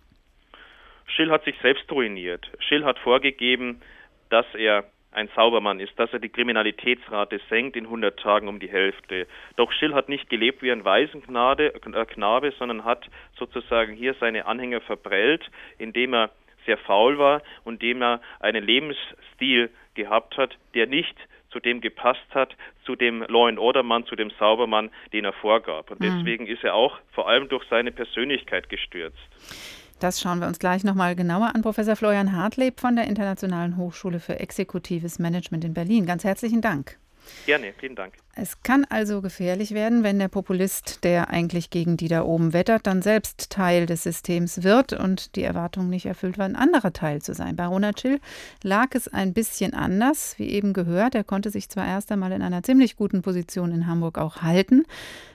Schill hat sich selbst ruiniert. Schill hat vorgegeben, dass er ein Saubermann ist, dass er die Kriminalitätsrate senkt in 100 Tagen um die Hälfte. Doch Schill hat nicht gelebt wie ein Waisenknabe, äh, Knabe, sondern hat sozusagen hier seine Anhänger verprellt, indem er sehr faul war und indem er einen Lebensstil gehabt hat, der nicht zu dem gepasst hat, zu dem Law and Order Mann, zu dem Saubermann, den er vorgab. Und mhm. deswegen ist er auch vor allem durch seine Persönlichkeit gestürzt. Das schauen wir uns gleich nochmal genauer an. Professor Florian Hartleb von der Internationalen Hochschule für Exekutives Management in Berlin. Ganz herzlichen Dank. Gerne, vielen Dank. Es kann also gefährlich werden, wenn der Populist, der eigentlich gegen die da oben wettert, dann selbst Teil des Systems wird und die Erwartung nicht erfüllt war, ein anderer Teil zu sein. Bei Ronald Schill lag es ein bisschen anders, wie eben gehört. Er konnte sich zwar erst einmal in einer ziemlich guten Position in Hamburg auch halten,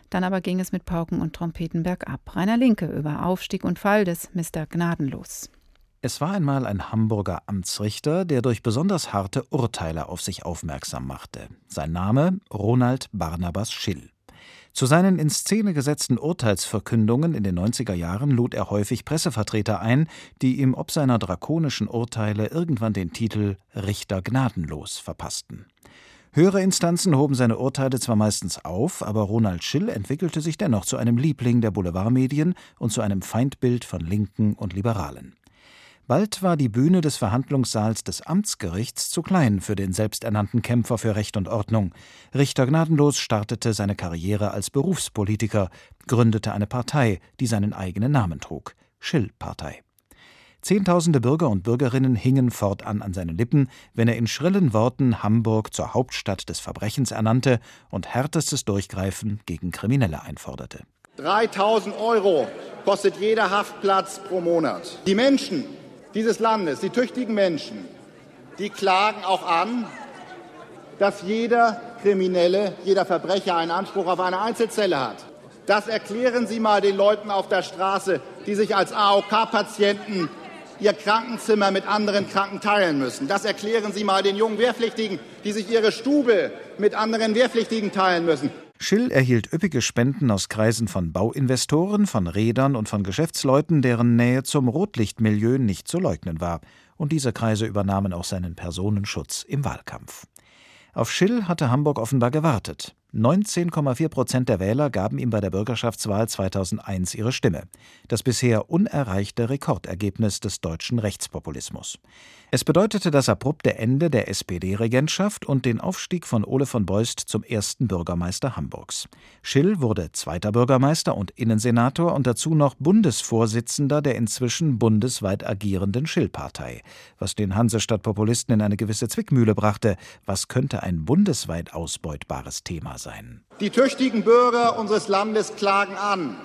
dann aber ging es mit Pauken und Trompeten bergab. Rainer Linke über Aufstieg und Fall des Mr. Gnadenlos. Es war einmal ein Hamburger Amtsrichter, der durch besonders harte Urteile auf sich aufmerksam machte. Sein Name Ronald Barnabas Schill. Zu seinen in Szene gesetzten Urteilsverkündungen in den 90er Jahren lud er häufig Pressevertreter ein, die ihm ob seiner drakonischen Urteile irgendwann den Titel Richter gnadenlos verpassten. Höhere Instanzen hoben seine Urteile zwar meistens auf, aber Ronald Schill entwickelte sich dennoch zu einem Liebling der Boulevardmedien und zu einem Feindbild von Linken und Liberalen. Bald war die Bühne des Verhandlungssaals des Amtsgerichts zu klein für den selbsternannten Kämpfer für Recht und Ordnung. Richter Gnadenlos startete seine Karriere als Berufspolitiker, gründete eine Partei, die seinen eigenen Namen trug Schill-Partei. Zehntausende Bürger und Bürgerinnen hingen fortan an seinen Lippen, wenn er in schrillen Worten Hamburg zur Hauptstadt des Verbrechens ernannte und härtestes Durchgreifen gegen Kriminelle einforderte. 3000 Euro kostet jeder Haftplatz pro Monat. Die Menschen dieses Landes, die tüchtigen Menschen, die klagen auch an, dass jeder Kriminelle, jeder Verbrecher einen Anspruch auf eine Einzelzelle hat. Das erklären Sie mal den Leuten auf der Straße, die sich als AOK-Patienten ihr Krankenzimmer mit anderen Kranken teilen müssen. Das erklären Sie mal den jungen Wehrpflichtigen, die sich ihre Stube mit anderen Wehrpflichtigen teilen müssen. Schill erhielt üppige Spenden aus Kreisen von Bauinvestoren, von Rädern und von Geschäftsleuten, deren Nähe zum Rotlichtmilieu nicht zu leugnen war. Und diese Kreise übernahmen auch seinen Personenschutz im Wahlkampf. Auf Schill hatte Hamburg offenbar gewartet. 19,4 Prozent der Wähler gaben ihm bei der Bürgerschaftswahl 2001 ihre Stimme. Das bisher unerreichte Rekordergebnis des deutschen Rechtspopulismus. Es bedeutete das abrupte Ende der SPD-Regentschaft und den Aufstieg von Ole von Beust zum ersten Bürgermeister Hamburgs. Schill wurde zweiter Bürgermeister und Innensenator und dazu noch Bundesvorsitzender der inzwischen bundesweit agierenden Schill-Partei, was den Hansestadt-Populisten in eine gewisse Zwickmühle brachte. Was könnte ein bundesweit ausbeutbares Thema sein? Die tüchtigen Bürger unseres Landes klagen an.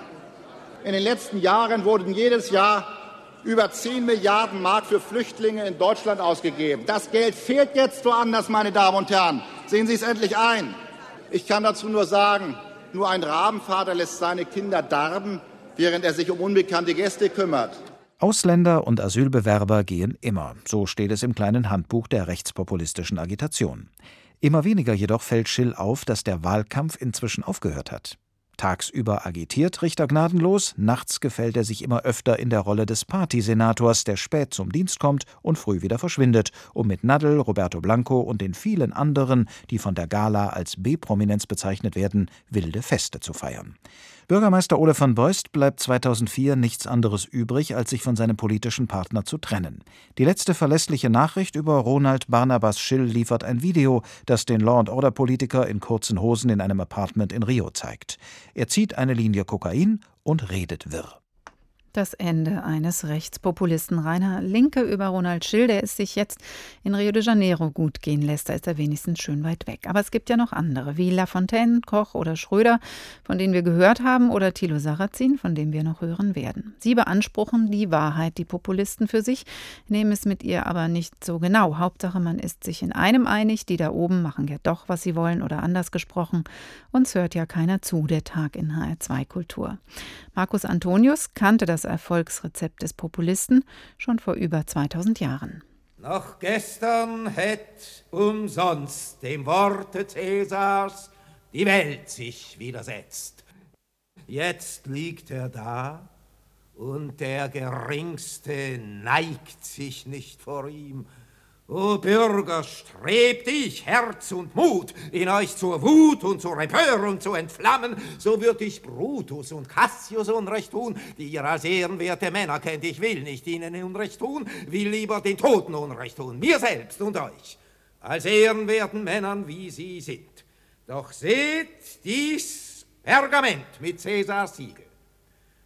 In den letzten Jahren wurden jedes Jahr über 10 Milliarden Mark für Flüchtlinge in Deutschland ausgegeben. Das Geld fehlt jetzt woanders, meine Damen und Herren. Sehen Sie es endlich ein. Ich kann dazu nur sagen, nur ein Rabenvater lässt seine Kinder darben, während er sich um unbekannte Gäste kümmert. Ausländer und Asylbewerber gehen immer, so steht es im kleinen Handbuch der rechtspopulistischen Agitation. Immer weniger jedoch fällt Schill auf, dass der Wahlkampf inzwischen aufgehört hat. Tagsüber agitiert Richter gnadenlos, nachts gefällt er sich immer öfter in der Rolle des Partysenators, der spät zum Dienst kommt und früh wieder verschwindet, um mit Nadel, Roberto Blanco und den vielen anderen, die von der Gala als B-Prominenz bezeichnet werden, wilde Feste zu feiern. Bürgermeister Ole von Beust bleibt 2004 nichts anderes übrig, als sich von seinem politischen Partner zu trennen. Die letzte verlässliche Nachricht über Ronald Barnabas Schill liefert ein Video, das den Law-and-Order-Politiker in kurzen Hosen in einem Apartment in Rio zeigt. Er zieht eine Linie Kokain und redet wirr. Das Ende eines Rechtspopulisten. Rainer Linke über Ronald Schill, der es sich jetzt in Rio de Janeiro gut gehen lässt. Da ist er wenigstens schön weit weg. Aber es gibt ja noch andere, wie Lafontaine, Koch oder Schröder, von denen wir gehört haben, oder Thilo Sarrazin, von dem wir noch hören werden. Sie beanspruchen die Wahrheit, die Populisten für sich, nehmen es mit ihr aber nicht so genau. Hauptsache, man ist sich in einem einig, die da oben machen ja doch, was sie wollen, oder anders gesprochen. Uns hört ja keiner zu, der Tag in HR2 Kultur. Markus Antonius kannte das Erfolgsrezept des Populisten schon vor über 2000 Jahren. Noch gestern hätt umsonst dem Worte Cäsars die Welt sich widersetzt. Jetzt liegt er da und der Geringste neigt sich nicht vor ihm, O Bürger, strebt ich Herz und Mut, in euch zur Wut und zur Empörung zu entflammen, so würd ich Brutus und Cassius Unrecht tun, die ihr als ehrenwerte Männer kennt. Ich will nicht ihnen Unrecht tun, will lieber den Toten Unrecht tun, mir selbst und euch, als ehrenwerten Männern, wie sie sind. Doch seht dies Pergament mit Cäsars Siegel.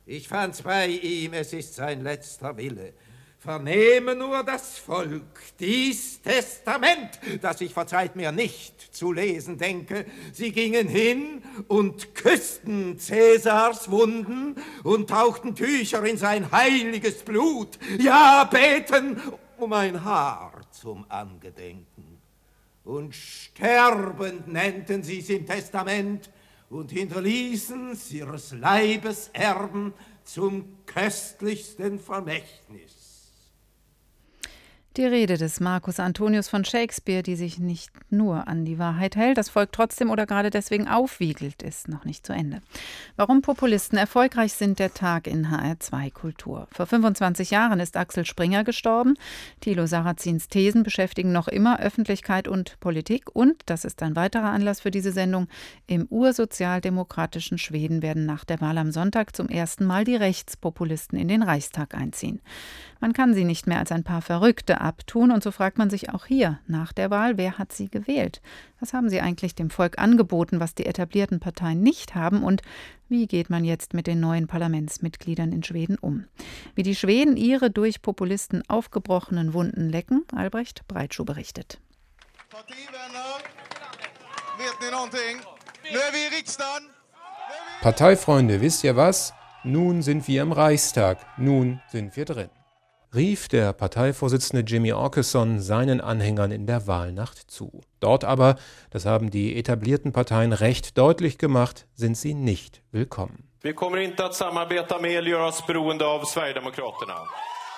Ich fand's bei ihm, es ist sein letzter Wille, Vernehme nur das Volk dies Testament, das ich verzeiht mir nicht zu lesen denke. Sie gingen hin und küssten Cäsars Wunden und tauchten Tücher in sein heiliges Blut. Ja, beten um ein Haar zum Angedenken. Und sterbend nennten sie's im Testament und hinterließen ihres Leibes Erben zum köstlichsten Vermächtnis. Die Rede des Marcus Antonius von Shakespeare, die sich nicht nur an die Wahrheit hält, das Volk trotzdem oder gerade deswegen aufwiegelt, ist noch nicht zu Ende. Warum Populisten erfolgreich sind, der Tag in HR2 Kultur. Vor 25 Jahren ist Axel Springer gestorben. Thilo Sarrazins Thesen beschäftigen noch immer Öffentlichkeit und Politik. Und, das ist ein weiterer Anlass für diese Sendung, im ursozialdemokratischen Schweden werden nach der Wahl am Sonntag zum ersten Mal die Rechtspopulisten in den Reichstag einziehen. Man kann sie nicht mehr als ein paar Verrückte abtun. Und so fragt man sich auch hier nach der Wahl, wer hat sie gewählt? Was haben sie eigentlich dem Volk angeboten, was die etablierten Parteien nicht haben? Und wie geht man jetzt mit den neuen Parlamentsmitgliedern in Schweden um? Wie die Schweden ihre durch Populisten aufgebrochenen Wunden lecken, Albrecht Breitschuh berichtet. Parteifreunde, wisst ihr was? Nun sind wir im Reichstag, nun sind wir drin rief der Parteivorsitzende Jimmy Orkeson seinen Anhängern in der Wahlnacht zu. Dort aber, das haben die etablierten Parteien recht deutlich gemacht, sind sie nicht willkommen.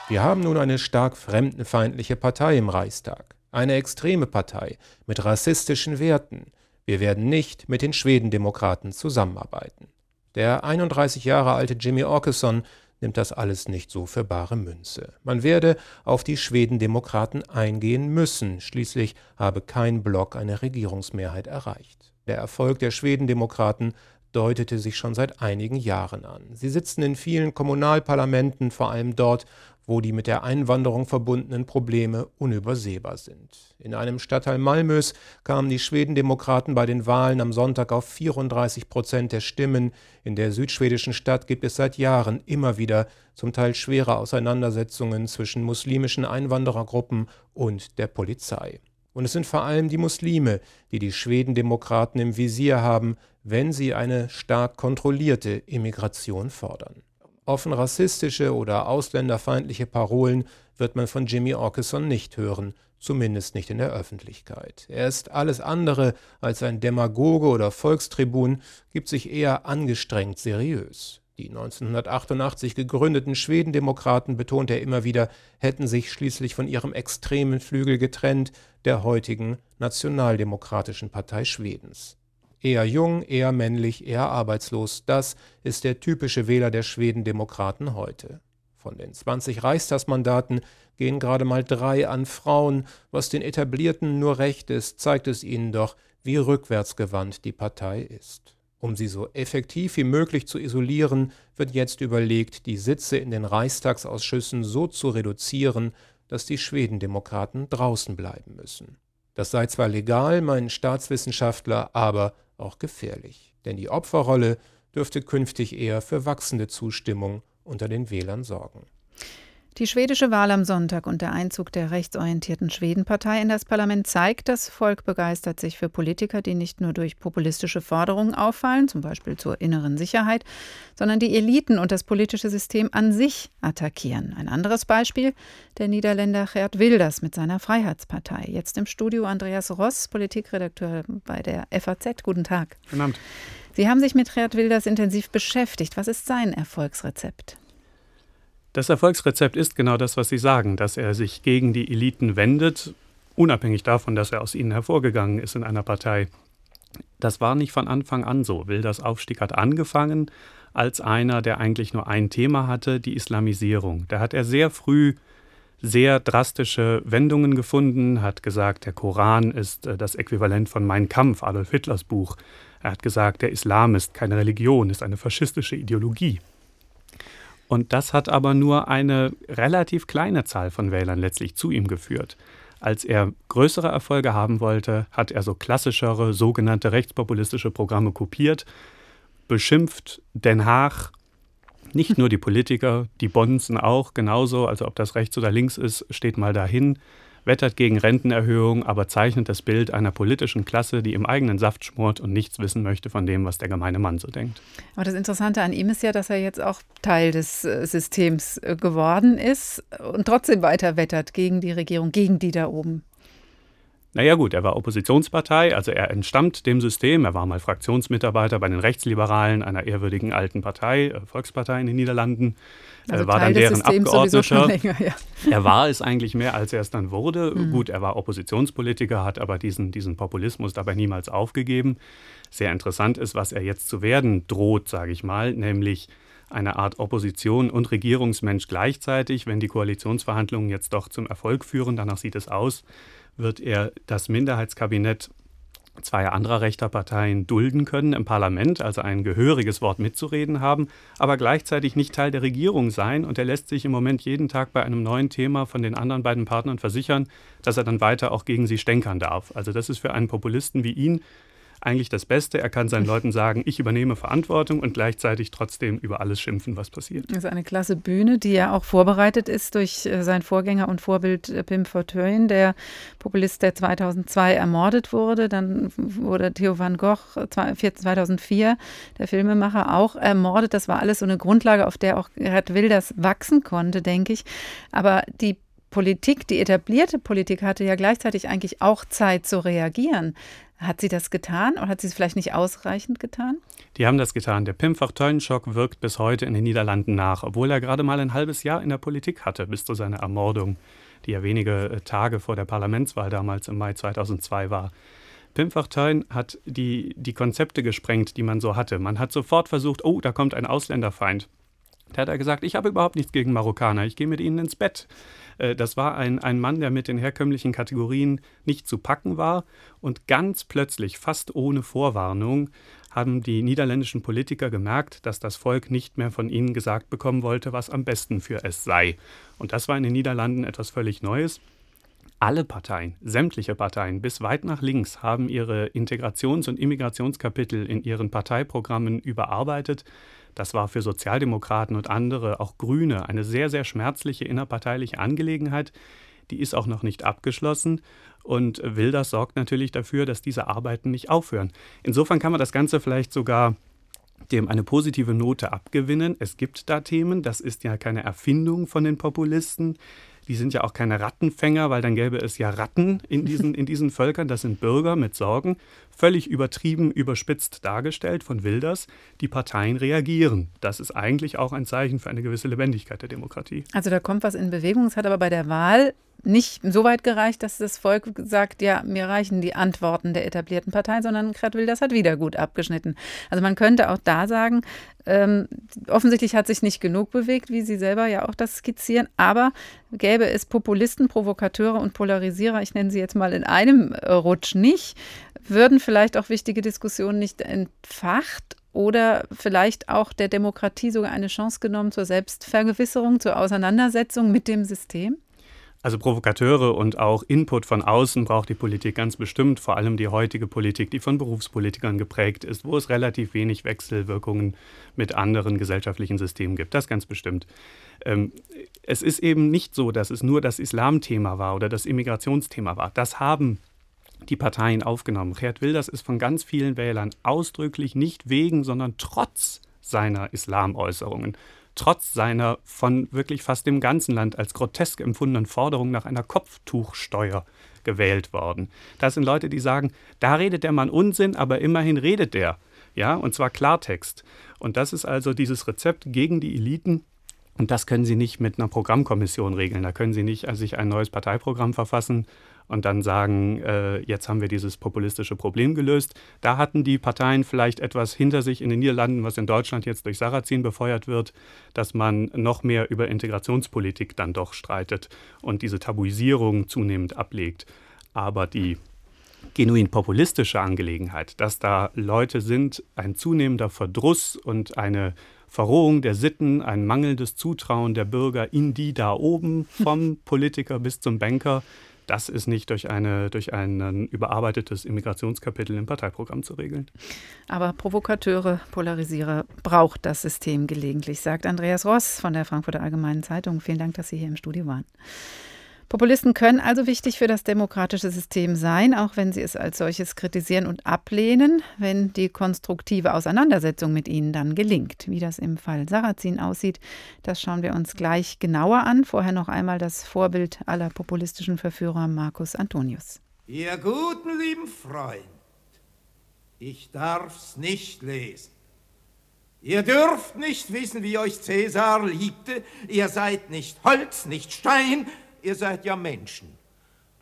Wir haben nun eine stark fremdenfeindliche Partei im Reichstag, eine extreme Partei mit rassistischen Werten. Wir werden nicht mit den Schwedendemokraten zusammenarbeiten. Der 31 Jahre alte Jimmy Orkeson nimmt das alles nicht so für bare Münze. Man werde auf die Schwedendemokraten eingehen müssen, schließlich habe kein Block eine Regierungsmehrheit erreicht. Der Erfolg der Schwedendemokraten deutete sich schon seit einigen Jahren an. Sie sitzen in vielen Kommunalparlamenten, vor allem dort, wo die mit der Einwanderung verbundenen Probleme unübersehbar sind. In einem Stadtteil Malmös kamen die Schwedendemokraten bei den Wahlen am Sonntag auf 34 Prozent der Stimmen. In der südschwedischen Stadt gibt es seit Jahren immer wieder zum Teil schwere Auseinandersetzungen zwischen muslimischen Einwanderergruppen und der Polizei. Und es sind vor allem die Muslime, die die Schwedendemokraten im Visier haben, wenn sie eine stark kontrollierte Immigration fordern. Offen rassistische oder ausländerfeindliche Parolen wird man von Jimmy Orkeson nicht hören, zumindest nicht in der Öffentlichkeit. Er ist alles andere als ein Demagoge oder Volkstribun, gibt sich eher angestrengt seriös. Die 1988 gegründeten Schwedendemokraten, betont er immer wieder, hätten sich schließlich von ihrem extremen Flügel getrennt, der heutigen Nationaldemokratischen Partei Schwedens. Eher jung, eher männlich, eher arbeitslos, das ist der typische Wähler der Schwedendemokraten heute. Von den 20 Reichstagsmandaten gehen gerade mal drei an Frauen, was den Etablierten nur recht ist, zeigt es ihnen doch, wie rückwärtsgewandt die Partei ist. Um sie so effektiv wie möglich zu isolieren, wird jetzt überlegt, die Sitze in den Reichstagsausschüssen so zu reduzieren, dass die Schwedendemokraten draußen bleiben müssen. Das sei zwar legal, meinen Staatswissenschaftler, aber auch gefährlich, denn die Opferrolle dürfte künftig eher für wachsende Zustimmung unter den Wählern sorgen. Die schwedische Wahl am Sonntag und der Einzug der rechtsorientierten Schwedenpartei in das Parlament zeigt, das Volk begeistert sich für Politiker, die nicht nur durch populistische Forderungen auffallen, zum Beispiel zur inneren Sicherheit, sondern die Eliten und das politische System an sich attackieren. Ein anderes Beispiel, der Niederländer Gerd Wilders mit seiner Freiheitspartei. Jetzt im Studio Andreas Ross, Politikredakteur bei der FAZ. Guten Tag. Guten Abend. Sie haben sich mit Gerd Wilders intensiv beschäftigt. Was ist sein Erfolgsrezept? Das Erfolgsrezept ist genau das, was Sie sagen, dass er sich gegen die Eliten wendet, unabhängig davon, dass er aus ihnen hervorgegangen ist in einer Partei. Das war nicht von Anfang an so. Wilders Aufstieg hat angefangen als einer, der eigentlich nur ein Thema hatte, die Islamisierung. Da hat er sehr früh sehr drastische Wendungen gefunden, hat gesagt, der Koran ist äh, das Äquivalent von Mein Kampf, Adolf Hitlers Buch. Er hat gesagt, der Islam ist keine Religion, ist eine faschistische Ideologie. Und das hat aber nur eine relativ kleine Zahl von Wählern letztlich zu ihm geführt. Als er größere Erfolge haben wollte, hat er so klassischere sogenannte rechtspopulistische Programme kopiert, beschimpft Den Haag, nicht nur die Politiker, die Bonzen auch genauso, also ob das rechts oder links ist, steht mal dahin wettert gegen Rentenerhöhung, aber zeichnet das Bild einer politischen Klasse, die im eigenen Saft schmort und nichts wissen möchte von dem, was der gemeine Mann so denkt. Aber das Interessante an ihm ist ja, dass er jetzt auch Teil des äh, Systems äh, geworden ist und trotzdem weiter wettert gegen die Regierung, gegen die da oben. Naja gut, er war Oppositionspartei, also er entstammt dem System. Er war mal Fraktionsmitarbeiter bei den Rechtsliberalen, einer ehrwürdigen alten Partei, äh, Volkspartei in den Niederlanden. Also er war Teil dann deren Abgeordneter. Länger, ja. Er war es eigentlich mehr, als er es dann wurde. Mhm. Gut, er war Oppositionspolitiker, hat aber diesen, diesen Populismus dabei niemals aufgegeben. Sehr interessant ist, was er jetzt zu werden droht, sage ich mal, nämlich eine Art Opposition und Regierungsmensch gleichzeitig. Wenn die Koalitionsverhandlungen jetzt doch zum Erfolg führen, danach sieht es aus, wird er das Minderheitskabinett zweier anderer rechter Parteien dulden können im Parlament, also ein gehöriges Wort mitzureden haben, aber gleichzeitig nicht Teil der Regierung sein. Und er lässt sich im Moment jeden Tag bei einem neuen Thema von den anderen beiden Partnern versichern, dass er dann weiter auch gegen sie stänkern darf. Also das ist für einen Populisten wie ihn eigentlich das Beste. Er kann seinen Leuten sagen, ich übernehme Verantwortung und gleichzeitig trotzdem über alles schimpfen, was passiert. Das ist eine klasse Bühne, die ja auch vorbereitet ist durch äh, seinen Vorgänger und Vorbild äh, Pim Fortuyn, der Populist, der 2002 ermordet wurde. Dann wurde Theo van Gogh 2004, der Filmemacher, auch ermordet. Das war alles so eine Grundlage, auf der auch Gerhard Wilders wachsen konnte, denke ich. Aber die Politik, die etablierte Politik hatte ja gleichzeitig eigentlich auch Zeit zu reagieren. Hat sie das getan oder hat sie es vielleicht nicht ausreichend getan? Die haben das getan. Der Pim Fortuyn-Schock wirkt bis heute in den Niederlanden nach, obwohl er gerade mal ein halbes Jahr in der Politik hatte, bis zu seiner Ermordung, die ja wenige äh, Tage vor der Parlamentswahl damals im Mai 2002 war. Pim Fortuyn hat die, die Konzepte gesprengt, die man so hatte. Man hat sofort versucht, oh, da kommt ein Ausländerfeind. Da hat er gesagt, ich habe überhaupt nichts gegen Marokkaner, ich gehe mit ihnen ins Bett. Äh, das war ein, ein Mann, der mit den herkömmlichen Kategorien nicht zu packen war. Und ganz plötzlich, fast ohne Vorwarnung, haben die niederländischen Politiker gemerkt, dass das Volk nicht mehr von ihnen gesagt bekommen wollte, was am besten für es sei. Und das war in den Niederlanden etwas völlig Neues. Alle Parteien, sämtliche Parteien bis weit nach links haben ihre Integrations- und Immigrationskapitel in ihren Parteiprogrammen überarbeitet. Das war für Sozialdemokraten und andere, auch Grüne, eine sehr, sehr schmerzliche innerparteiliche Angelegenheit. Die ist auch noch nicht abgeschlossen und Wilders sorgt natürlich dafür, dass diese Arbeiten nicht aufhören. Insofern kann man das Ganze vielleicht sogar dem eine positive Note abgewinnen. Es gibt da Themen, das ist ja keine Erfindung von den Populisten. Die sind ja auch keine Rattenfänger, weil dann gäbe es ja Ratten in diesen, in diesen Völkern. Das sind Bürger mit Sorgen, völlig übertrieben, überspitzt dargestellt von Wilders. Die Parteien reagieren. Das ist eigentlich auch ein Zeichen für eine gewisse Lebendigkeit der Demokratie. Also da kommt was in Bewegung. Es hat aber bei der Wahl nicht so weit gereicht, dass das Volk sagt, ja, mir reichen die Antworten der etablierten Parteien, sondern Gerd Wilders hat wieder gut abgeschnitten. Also man könnte auch da sagen, ähm, offensichtlich hat sich nicht genug bewegt, wie Sie selber ja auch das skizzieren, aber gäbe es Populisten, Provokateure und Polarisierer, ich nenne sie jetzt mal in einem Rutsch nicht, würden vielleicht auch wichtige Diskussionen nicht entfacht oder vielleicht auch der Demokratie sogar eine Chance genommen zur Selbstvergewisserung, zur Auseinandersetzung mit dem System? Also Provokateure und auch Input von außen braucht die Politik ganz bestimmt, vor allem die heutige Politik, die von Berufspolitikern geprägt ist, wo es relativ wenig Wechselwirkungen mit anderen gesellschaftlichen Systemen gibt. Das ganz bestimmt. Ähm, es ist eben nicht so, dass es nur das Islamthema war oder das Immigrationsthema war. Das haben die Parteien aufgenommen. Gerd Wilders ist von ganz vielen Wählern ausdrücklich nicht wegen, sondern trotz seiner Islamäußerungen trotz seiner von wirklich fast dem ganzen Land als grotesk empfundenen Forderung nach einer Kopftuchsteuer gewählt worden. Das sind Leute, die sagen, da redet der Mann Unsinn, aber immerhin redet der. Ja, und zwar Klartext. Und das ist also dieses Rezept gegen die Eliten, und das können Sie nicht mit einer Programmkommission regeln. Da können Sie nicht also sich ein neues Parteiprogramm verfassen und dann sagen, äh, jetzt haben wir dieses populistische Problem gelöst. Da hatten die Parteien vielleicht etwas hinter sich in den Niederlanden, was in Deutschland jetzt durch Sarrazin befeuert wird, dass man noch mehr über Integrationspolitik dann doch streitet und diese Tabuisierung zunehmend ablegt. Aber die genuin populistische Angelegenheit, dass da Leute sind, ein zunehmender Verdruss und eine Verrohung der Sitten, ein mangelndes Zutrauen der Bürger in die da oben, vom Politiker bis zum Banker, das ist nicht durch, eine, durch ein überarbeitetes Immigrationskapitel im Parteiprogramm zu regeln. Aber Provokateure, Polarisierer braucht das System gelegentlich, sagt Andreas Ross von der Frankfurter Allgemeinen Zeitung. Vielen Dank, dass Sie hier im Studio waren. Populisten können also wichtig für das demokratische System sein, auch wenn sie es als solches kritisieren und ablehnen, wenn die konstruktive Auseinandersetzung mit ihnen dann gelingt. Wie das im Fall Sarrazin aussieht, das schauen wir uns gleich genauer an. Vorher noch einmal das Vorbild aller populistischen Verführer Marcus Antonius. Ihr guten lieben Freund, ich darf's nicht lesen. Ihr dürft nicht wissen, wie euch Cäsar liebte. Ihr seid nicht Holz, nicht Stein, ihr seid ja Menschen.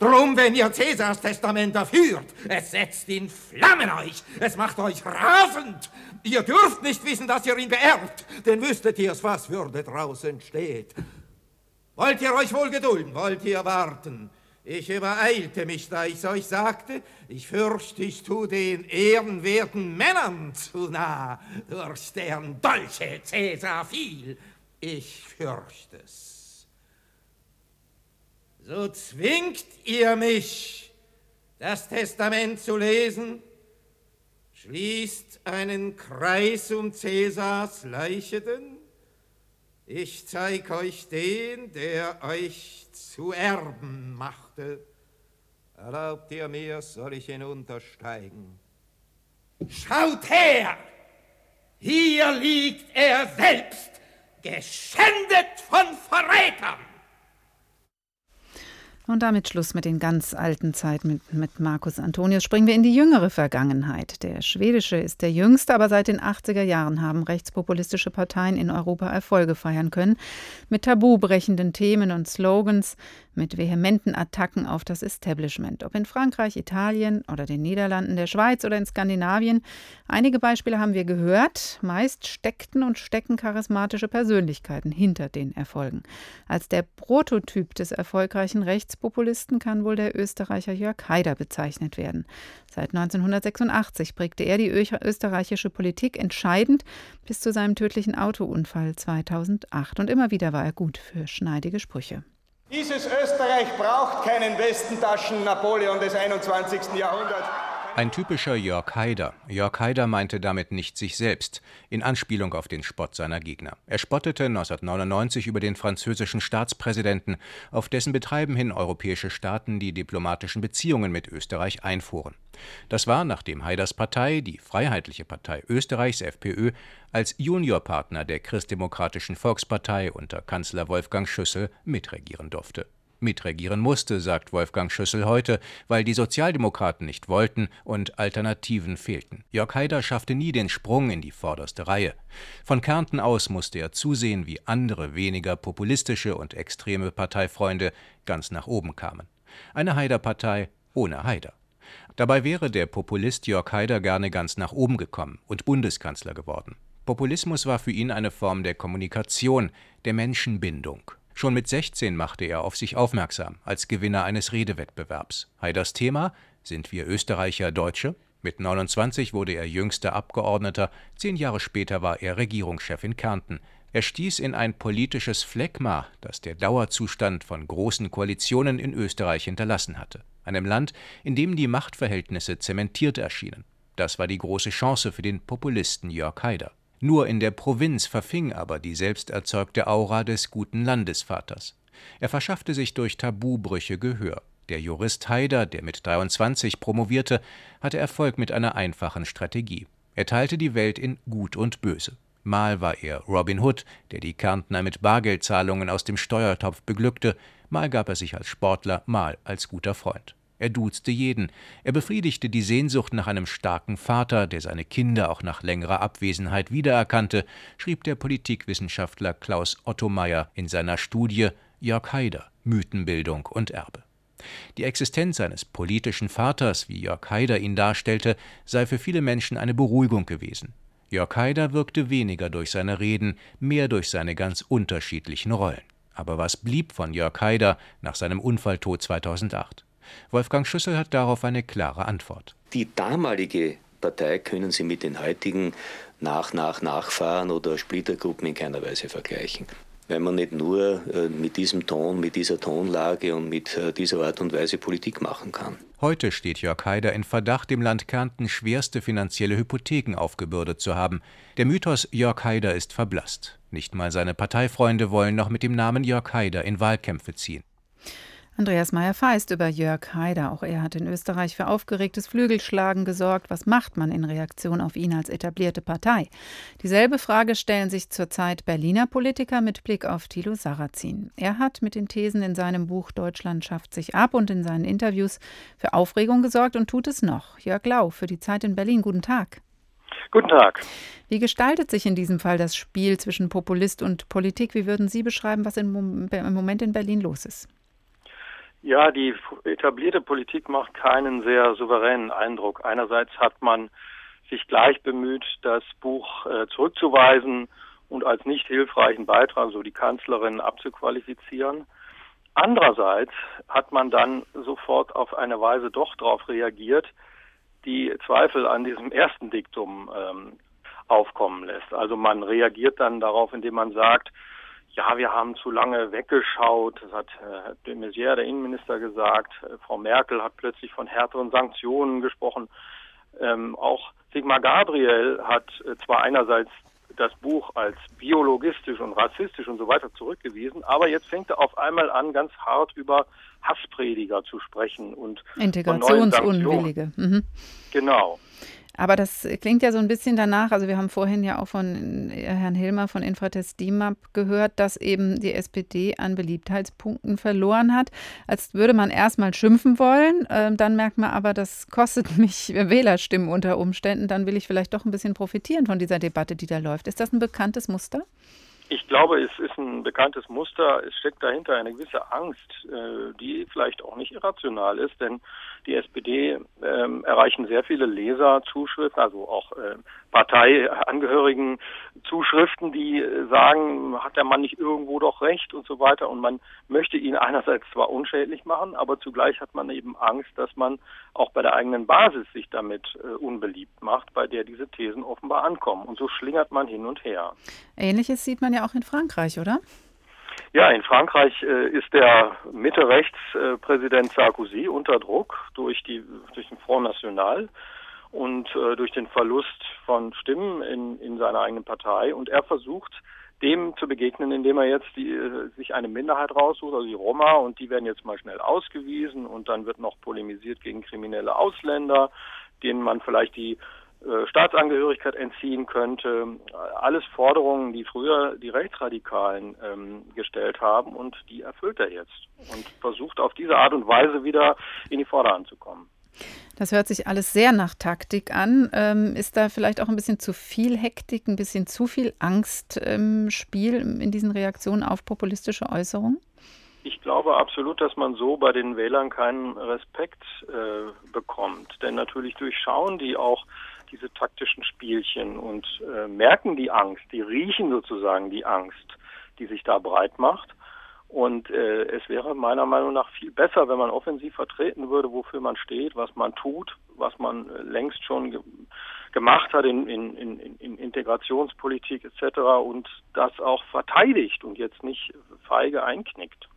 Drum, wenn ihr Cäsars Testament erführt, es setzt in Flammen euch, es macht euch rasend. Ihr dürft nicht wissen, dass ihr ihn beerbt, denn wüsstet ihr's, was würde draußen steht. Wollt ihr euch wohl gedulden, wollt ihr warten? Ich übereilte mich, da ich's euch sagte, ich fürchte, ich tu den ehrenwerten Männern zu nah, durch deren Dolche Cäsar fiel. Ich fürcht's so zwingt ihr mich, das Testament zu lesen, schließt einen Kreis um Cäsars Leiche denn, ich zeig euch den, der euch zu Erben machte. Erlaubt ihr mir, soll ich hinuntersteigen? Schaut her! Hier liegt er selbst, geschändet von Verrätern! Und damit Schluss mit den ganz alten Zeiten mit, mit Markus Antonius. Springen wir in die jüngere Vergangenheit. Der schwedische ist der jüngste, aber seit den 80er Jahren haben rechtspopulistische Parteien in Europa Erfolge feiern können. Mit tabubrechenden Themen und Slogans, mit vehementen Attacken auf das Establishment. Ob in Frankreich, Italien oder den Niederlanden, der Schweiz oder in Skandinavien. Einige Beispiele haben wir gehört. Meist steckten und stecken charismatische Persönlichkeiten hinter den Erfolgen. Als der Prototyp des erfolgreichen Rechtspopulisten kann wohl der Österreicher Jörg Haider bezeichnet werden. Seit 1986 prägte er die österreichische Politik entscheidend bis zu seinem tödlichen Autounfall 2008. Und immer wieder war er gut für schneidige Sprüche. Dieses Österreich braucht keinen Westentaschen Napoleon des 21. Jahrhunderts. Ein typischer Jörg Haider. Jörg Haider meinte damit nicht sich selbst, in Anspielung auf den Spott seiner Gegner. Er spottete 1999 über den französischen Staatspräsidenten, auf dessen Betreiben hin europäische Staaten die diplomatischen Beziehungen mit Österreich einfuhren. Das war, nachdem Haiders Partei, die Freiheitliche Partei Österreichs FPÖ, als Juniorpartner der Christdemokratischen Volkspartei unter Kanzler Wolfgang Schüssel mitregieren durfte. Mitregieren musste, sagt Wolfgang Schüssel heute, weil die Sozialdemokraten nicht wollten und Alternativen fehlten. Jörg Haider schaffte nie den Sprung in die vorderste Reihe. Von Kärnten aus musste er zusehen, wie andere weniger populistische und extreme Parteifreunde ganz nach oben kamen. Eine Haider-Partei ohne Haider. Dabei wäre der Populist Jörg Haider gerne ganz nach oben gekommen und Bundeskanzler geworden. Populismus war für ihn eine Form der Kommunikation, der Menschenbindung. Schon mit 16 machte er auf sich aufmerksam, als Gewinner eines Redewettbewerbs. Haiders Thema: Sind wir Österreicher Deutsche? Mit 29 wurde er jüngster Abgeordneter, zehn Jahre später war er Regierungschef in Kärnten. Er stieß in ein politisches Phlegma, das der Dauerzustand von großen Koalitionen in Österreich hinterlassen hatte. Einem Land, in dem die Machtverhältnisse zementiert erschienen. Das war die große Chance für den Populisten Jörg Haider. Nur in der Provinz verfing aber die selbst erzeugte Aura des guten Landesvaters. Er verschaffte sich durch Tabubrüche Gehör. Der Jurist Haider, der mit 23 promovierte, hatte Erfolg mit einer einfachen Strategie. Er teilte die Welt in Gut und Böse. Mal war er Robin Hood, der die Kärntner mit Bargeldzahlungen aus dem Steuertopf beglückte, mal gab er sich als Sportler, mal als guter Freund. Er duzte jeden. Er befriedigte die Sehnsucht nach einem starken Vater, der seine Kinder auch nach längerer Abwesenheit wiedererkannte, schrieb der Politikwissenschaftler Klaus Ottomeyer in seiner Studie Jörg Haider Mythenbildung und Erbe. Die Existenz eines politischen Vaters, wie Jörg Haider ihn darstellte, sei für viele Menschen eine Beruhigung gewesen. Jörg Haider wirkte weniger durch seine Reden, mehr durch seine ganz unterschiedlichen Rollen. Aber was blieb von Jörg Haider nach seinem Unfalltod 2008? Wolfgang Schüssel hat darauf eine klare Antwort. Die damalige Partei können Sie mit den heutigen Nach, Nach, Nachfahren oder Splittergruppen in keiner Weise vergleichen. Weil man nicht nur äh, mit diesem Ton, mit dieser Tonlage und mit äh, dieser Art und Weise Politik machen kann. Heute steht Jörg Haider in Verdacht, dem Land Kärnten schwerste finanzielle Hypotheken aufgebürdet zu haben. Der Mythos Jörg Haider ist verblasst. Nicht mal seine Parteifreunde wollen noch mit dem Namen Jörg Haider in Wahlkämpfe ziehen. Andreas Meyer-Feist über Jörg Haider. Auch er hat in Österreich für aufgeregtes Flügelschlagen gesorgt. Was macht man in Reaktion auf ihn als etablierte Partei? Dieselbe Frage stellen sich zurzeit Berliner Politiker mit Blick auf Thilo Sarrazin. Er hat mit den Thesen in seinem Buch Deutschland schafft sich ab und in seinen Interviews für Aufregung gesorgt und tut es noch. Jörg Lau für die Zeit in Berlin. Guten Tag. Guten Tag. Wie gestaltet sich in diesem Fall das Spiel zwischen Populist und Politik? Wie würden Sie beschreiben, was im Moment in Berlin los ist? Ja, die etablierte Politik macht keinen sehr souveränen Eindruck. Einerseits hat man sich gleich bemüht, das Buch äh, zurückzuweisen und als nicht hilfreichen Beitrag, so die Kanzlerin, abzuqualifizieren. Andererseits hat man dann sofort auf eine Weise doch darauf reagiert, die Zweifel an diesem ersten Diktum ähm, aufkommen lässt. Also man reagiert dann darauf, indem man sagt, ja, wir haben zu lange weggeschaut. Das hat äh, de Maizière, der Innenminister, gesagt. Äh, Frau Merkel hat plötzlich von härteren Sanktionen gesprochen. Ähm, auch Sigmar Gabriel hat äh, zwar einerseits das Buch als biologistisch und rassistisch und so weiter zurückgewiesen, aber jetzt fängt er auf einmal an, ganz hart über Hassprediger zu sprechen und Integrationsunwillige. Mhm. Genau. Aber das klingt ja so ein bisschen danach, also wir haben vorhin ja auch von Herrn Hilmer von Infratest DIMAP gehört, dass eben die SPD an Beliebtheitspunkten verloren hat. Als würde man erstmal schimpfen wollen, äh, dann merkt man aber, das kostet mich Wählerstimmen unter Umständen, dann will ich vielleicht doch ein bisschen profitieren von dieser Debatte, die da läuft. Ist das ein bekanntes Muster? Ich glaube, es ist ein bekanntes Muster. Es steckt dahinter eine gewisse Angst, äh, die vielleicht auch nicht irrational ist, denn die SPD ähm, erreichen sehr viele Leserzuschriften, also auch äh, Parteiangehörigen Zuschriften, die sagen, hat der Mann nicht irgendwo doch recht und so weiter. Und man möchte ihn einerseits zwar unschädlich machen, aber zugleich hat man eben Angst, dass man auch bei der eigenen Basis sich damit äh, unbeliebt macht, bei der diese Thesen offenbar ankommen. Und so schlingert man hin und her. Ähnliches sieht man ja auch in Frankreich, oder? Ja, in Frankreich äh, ist der Mitte-Rechts-Präsident Sarkozy unter Druck durch, die, durch den Front National und äh, durch den Verlust von Stimmen in, in seiner eigenen Partei. Und er versucht, dem zu begegnen, indem er jetzt die, äh, sich eine Minderheit raussucht, also die Roma, und die werden jetzt mal schnell ausgewiesen und dann wird noch polemisiert gegen kriminelle Ausländer, denen man vielleicht die Staatsangehörigkeit entziehen könnte. Alles Forderungen, die früher die Rechtsradikalen ähm, gestellt haben und die erfüllt er jetzt und versucht auf diese Art und Weise wieder in die Vorderhand zu kommen. Das hört sich alles sehr nach Taktik an. Ähm, ist da vielleicht auch ein bisschen zu viel Hektik, ein bisschen zu viel Angst im Spiel in diesen Reaktionen auf populistische Äußerungen? Ich glaube absolut, dass man so bei den Wählern keinen Respekt äh, bekommt. Denn natürlich durchschauen die auch diese taktischen Spielchen und äh, merken die Angst, die riechen sozusagen die Angst, die sich da breit macht. Und äh, es wäre meiner Meinung nach viel besser, wenn man offensiv vertreten würde, wofür man steht, was man tut, was man äh, längst schon ge gemacht hat in, in, in, in Integrationspolitik etc. und das auch verteidigt und jetzt nicht feige einknickt.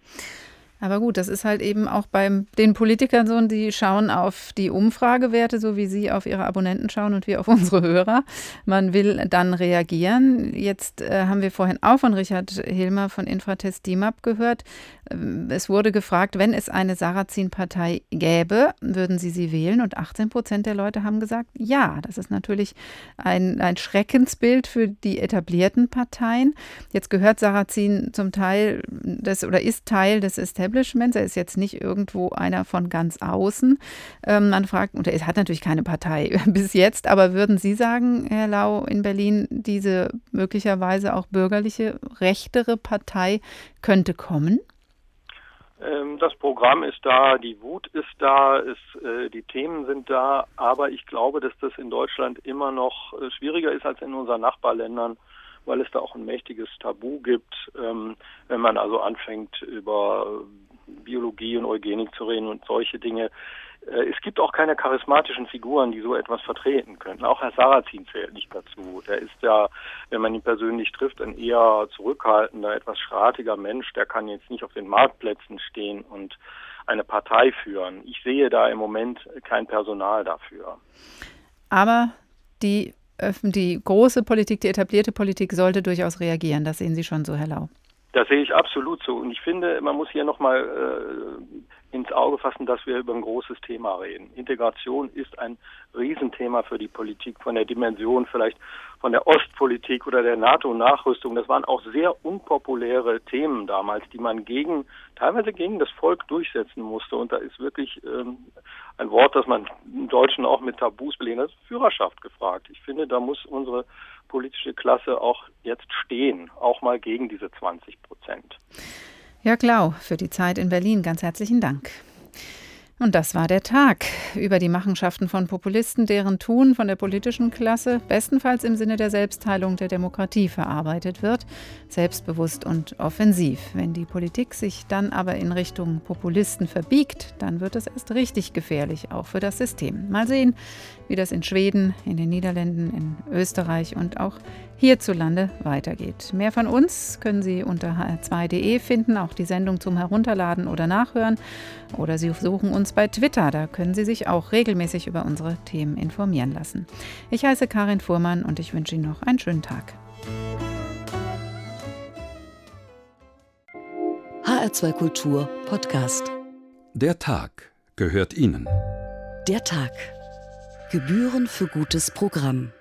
Aber gut, das ist halt eben auch bei den Politikern so, die schauen auf die Umfragewerte, so wie Sie auf Ihre Abonnenten schauen und wir auf unsere Hörer. Man will dann reagieren. Jetzt äh, haben wir vorhin auch von Richard Hilmer von Infratest DIMAP gehört. Ähm, es wurde gefragt, wenn es eine Sarrazin-Partei gäbe, würden Sie sie wählen? Und 18 Prozent der Leute haben gesagt, ja. Das ist natürlich ein, ein Schreckensbild für die etablierten Parteien. Jetzt gehört Sarrazin zum Teil des oder ist Teil des Establishments. Er ist jetzt nicht irgendwo einer von ganz außen. Ähm, man fragt, und er hat natürlich keine Partei bis jetzt, aber würden Sie sagen, Herr Lau, in Berlin diese möglicherweise auch bürgerliche, rechtere Partei könnte kommen? Ähm, das Programm ist da, die Wut ist da, ist, äh, die Themen sind da, aber ich glaube, dass das in Deutschland immer noch äh, schwieriger ist als in unseren Nachbarländern weil es da auch ein mächtiges Tabu gibt, ähm, wenn man also anfängt über Biologie und Eugenik zu reden und solche Dinge. Äh, es gibt auch keine charismatischen Figuren, die so etwas vertreten könnten. Auch Herr Sarrazin zählt nicht dazu. Der ist ja, wenn man ihn persönlich trifft, ein eher zurückhaltender, etwas schratiger Mensch. Der kann jetzt nicht auf den Marktplätzen stehen und eine Partei führen. Ich sehe da im Moment kein Personal dafür. Aber die die große Politik, die etablierte Politik sollte durchaus reagieren. Das sehen Sie schon so, Herr Lau. Das sehe ich absolut so. Und ich finde, man muss hier nochmal äh, ins Auge fassen, dass wir über ein großes Thema reden. Integration ist ein Riesenthema für die Politik, von der Dimension vielleicht von der Ostpolitik oder der NATO-Nachrüstung. Das waren auch sehr unpopuläre Themen damals, die man gegen, teilweise gegen das Volk durchsetzen musste. Und da ist wirklich ähm, ein Wort, das man im Deutschen auch mit Tabus belegen, ist Führerschaft gefragt. Ich finde, da muss unsere politische Klasse auch jetzt stehen, auch mal gegen diese 20 Prozent. Jörg Lau für die Zeit in Berlin. Ganz herzlichen Dank. Und das war der Tag über die Machenschaften von Populisten, deren Tun von der politischen Klasse bestenfalls im Sinne der Selbstheilung der Demokratie verarbeitet wird, selbstbewusst und offensiv. Wenn die Politik sich dann aber in Richtung Populisten verbiegt, dann wird es erst richtig gefährlich, auch für das System. Mal sehen, wie das in Schweden, in den Niederlanden, in Österreich und auch hierzulande weitergeht. Mehr von uns können Sie unter hr2.de finden, auch die Sendung zum Herunterladen oder Nachhören. Oder Sie suchen uns bei Twitter, da können Sie sich auch regelmäßig über unsere Themen informieren lassen. Ich heiße Karin Fuhrmann und ich wünsche Ihnen noch einen schönen Tag. HR2 Kultur Podcast. Der Tag gehört Ihnen. Der Tag. Gebühren für gutes Programm.